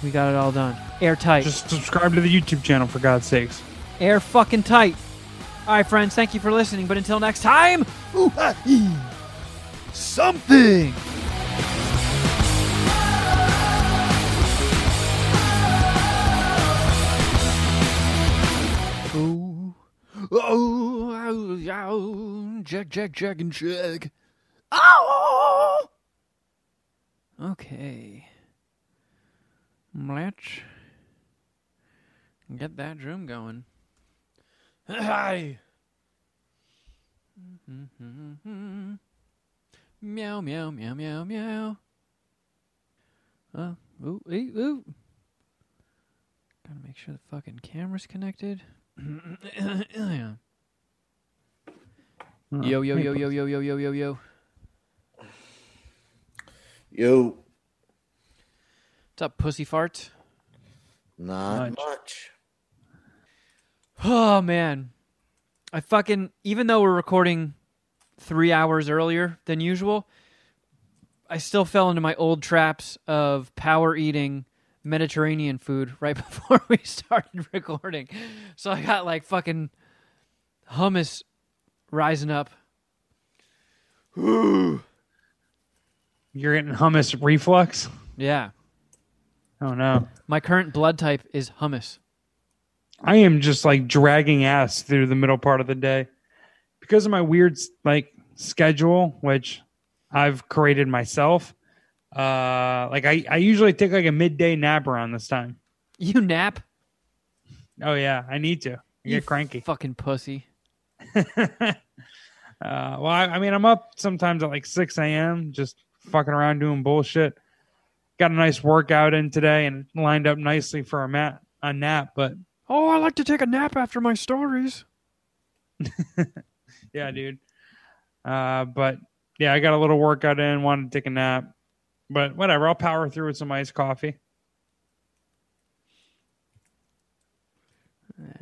we got it all done. Airtight. Just subscribe to the YouTube channel for God's sakes. Air fucking tight. All right, friends. Thank you for listening. But until next time. Ooh, ah. Something. Oh, oh, oh, Jack, Jack, Jack, and Jack. Oh! Okay. Let's get that drum going. Hi. Meow, meow, meow, meow, meow. Uh, ooh, ee, ooh. Gotta make sure the fucking camera's connected. Yeah. Yo, yo, yo, yo, yo, yo, yo, yo, yo. Yo, What's up, pussy farts? not Much. much. Oh man, I fucking even though we're recording three hours earlier than usual, I still fell into my old traps of power eating Mediterranean food right before we started recording. So I got like fucking hummus rising up. You're getting hummus reflux. Yeah, Oh no. my current blood type is hummus. I am just like dragging ass through the middle part of the day because of my weird like schedule, which I've created myself. Uh, like I, I usually take like a midday nap around this time. You nap, Oh yeah, I need to. I you get cranky. fucking pussy. Uh, well, I, I mean, I'm up sometimes at like 6 a.m. just fucking around doing bullshit. Got a nice workout in today and lined up nicely for a mat a nap, but Oh, I like to take a nap after my stories. yeah, dude. Uh, but yeah, I got a little workout in, wanted to take a nap, but whatever. I'll power through with some iced coffee.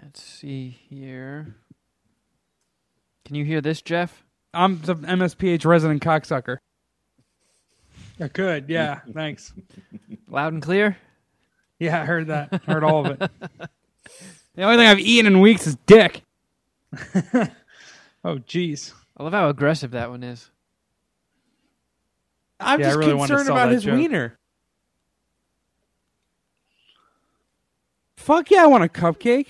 Let's see here. Can you hear this, Jeff? I'm the MSPH resident cocksucker. I could, yeah. Thanks. Loud and clear? Yeah, I heard that. Heard all of it. The only thing I've eaten in weeks is dick. oh, jeez. I love how aggressive that one is. I'm Yeah, just really concerned about his joke. wiener. Fuck yeah, I want a cupcake.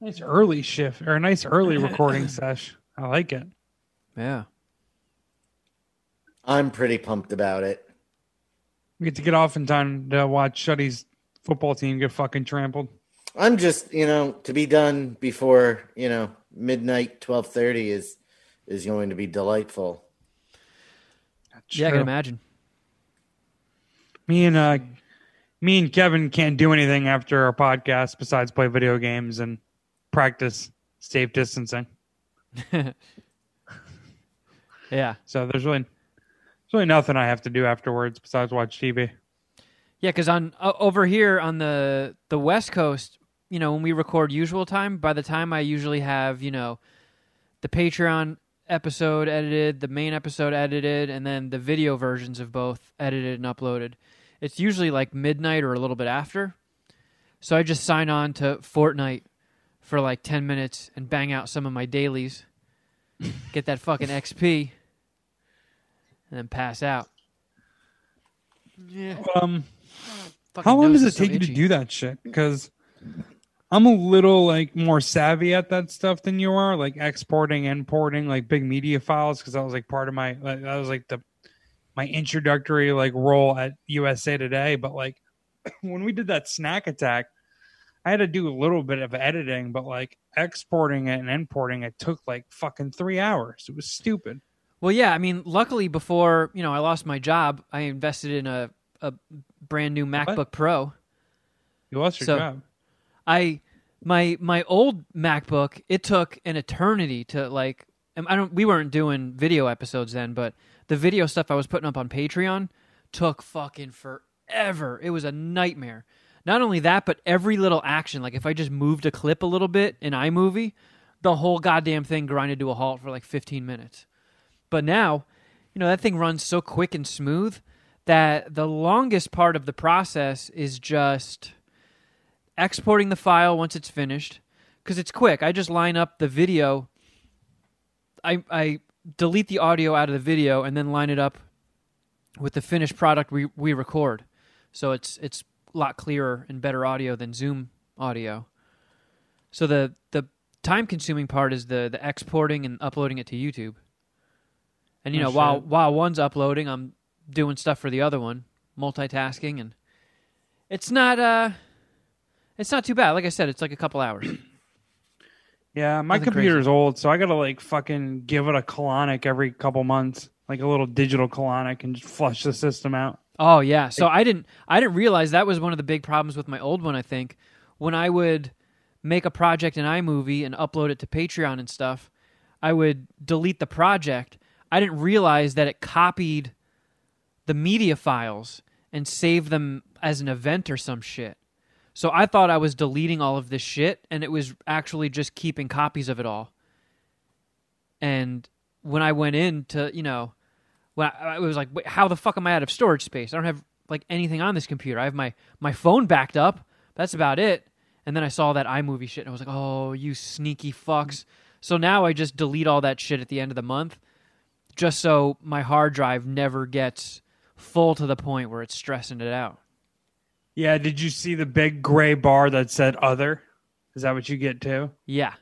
Nice early shift or a nice early recording sesh. I like it. Yeah. I'm pretty pumped about it. We get to get off in time to watch Shuddy's football team get fucking trampled. I'm just, you know, to be done before, you know, midnight, twelve thirty is is going to be delightful. Yeah, I can imagine. Me and uh, me and Kevin can't do anything after our podcast besides play video games and practice safe distancing. Yeah. So there's really, there's really nothing I have to do afterwards besides watch TV. Yeah, because on o over here on the the West Coast, you know, when we record usual time, by the time I usually have, you know, the Patreon episode edited, the main episode edited, and then the video versions of both edited and uploaded, it's usually like midnight or a little bit after. So I just sign on to Fortnite for like ten minutes and bang out some of my dailies, get that fucking XP, and then pass out. Yeah. Um, Fucking how long nose does it is so take you to do that shit? Because I'm a little like more savvy at that stuff than you are, like exporting, importing, like big media files. Because that was like part of my like, that was like the my introductory like role at USA Today. But like when we did that snack attack, I had to do a little bit of editing, but like exporting it and importing it took like fucking three hours. It was stupid. Well, yeah. I mean, luckily, before you know, I lost my job. I invested in a a brand new MacBook Pro. You lost your So- job. I my my old MacBook. It took an eternity to like. I don't. We weren't doing video episodes then, but the video stuff I was putting up on Patreon took fucking forever. It was a nightmare. Not only that, but every little action. Like if I just moved a clip a little bit in iMovie, the whole goddamn thing grinded to a halt for like 15 minutes. But now, you know, that thing runs so quick and smooth that the longest part of the process is just exporting the file once it's finished because it's quick. I just line up the video. I I delete the audio out of the video and then line it up with the finished product we we record. So it's it's a lot clearer and better audio than Zoom audio. So the the time consuming part is the the exporting and uploading it to YouTube. And you Oh, know, while while one's uploading, I'm doing stuff for the other one, multitasking and it's not uh it's not too bad. Like I said, it's like a couple hours. Yeah, my Nothing computer's old, so I gotta like fucking give it a colonic every couple months. like a little digital colonic and just flush the system out. Oh yeah. So I didn't I didn't realize that was one of the big problems with my old one, I think. When I would make a project in iMovie and upload it to Patreon and stuff, I would delete the project. I didn't realize that it copied the media files and saved them as an event or some shit. So I thought I was deleting all of this shit and it was actually just keeping copies of it all. And when I went in to, you know, when I, was like, how the fuck am I out of storage space? I don't have like anything on this computer. I have my my phone backed up. That's about it. And then I saw that iMovie shit and I was like, oh, you sneaky fucks. So now I just delete all that shit at the end of the month just so my hard drive never gets full to the point where it's stressing it out. Yeah, did you see the big gray bar that said other? Is that what you get too? Yeah.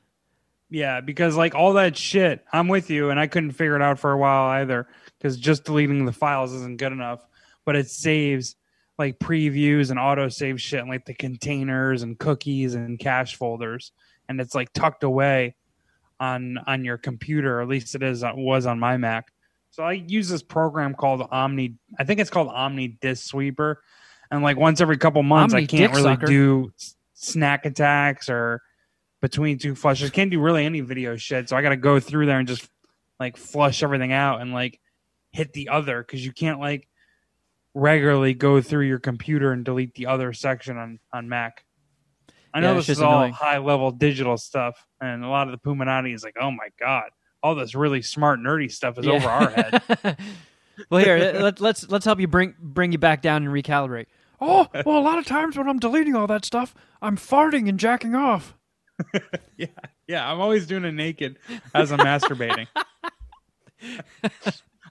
Yeah, because like all that shit, I'm with you, and I couldn't figure it out for a while either. Because just deleting the files isn't good enough, but it saves like previews and auto save shit and like the containers and cookies and cache folders, and it's like tucked away on on your computer. At least it is uh, was on my Mac. So I use this program called Omni. I think it's called Omni Disk Sweeper, and like once every couple months, Omni I can't really sucker. do snack attacks or between two flushes. Can't do really any video shit. So I got to go through there and just like flush everything out and like hit the other because you can't like regularly go through your computer and delete the other section on on Mac. I know Yeah, this is just all annoying. high level digital stuff, and a lot of the Puminati is like, oh my god, all this really smart nerdy stuff is over our head. well, here let, let's let's help you bring bring you back down and recalibrate. Oh, well, a lot of times when I'm deleting all that stuff, I'm farting and jacking off. Yeah, yeah. I'm always doing it naked as I'm masturbating.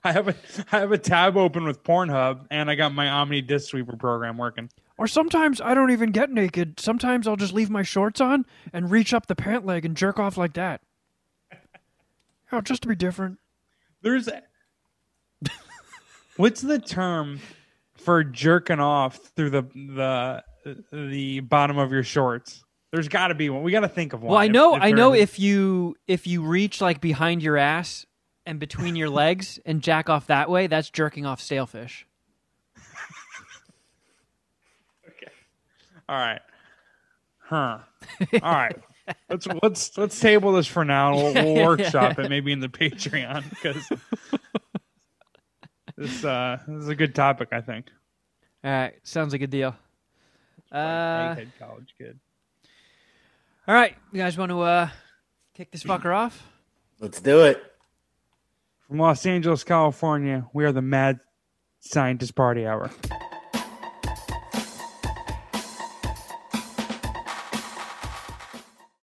I have a I have a tab open with Pornhub, and I got my Omni Disk Sweeper program working. Or sometimes I don't even get naked. Sometimes I'll just leave my shorts on and reach up the pant leg and jerk off like that. Oh, just to be different. There's what's the term for jerking off through the the the bottom of your shorts? There's got to be one. We got to think of one. Well, I know, if I know if you if you reach like behind your ass and between your legs and jack off that way, that's jerking off sailfish. Okay. All right. Huh. All right. Let's let's let's table this for now. We'll, we'll workshop it maybe in the Patreon because this uh this is a good topic. I think. All right, sounds like a deal. Uh, Egghead college kid. all right, you guys want to uh, kick this fucker off? Let's do it. From Los Angeles, California, we are the Mad Scientist Party Hour.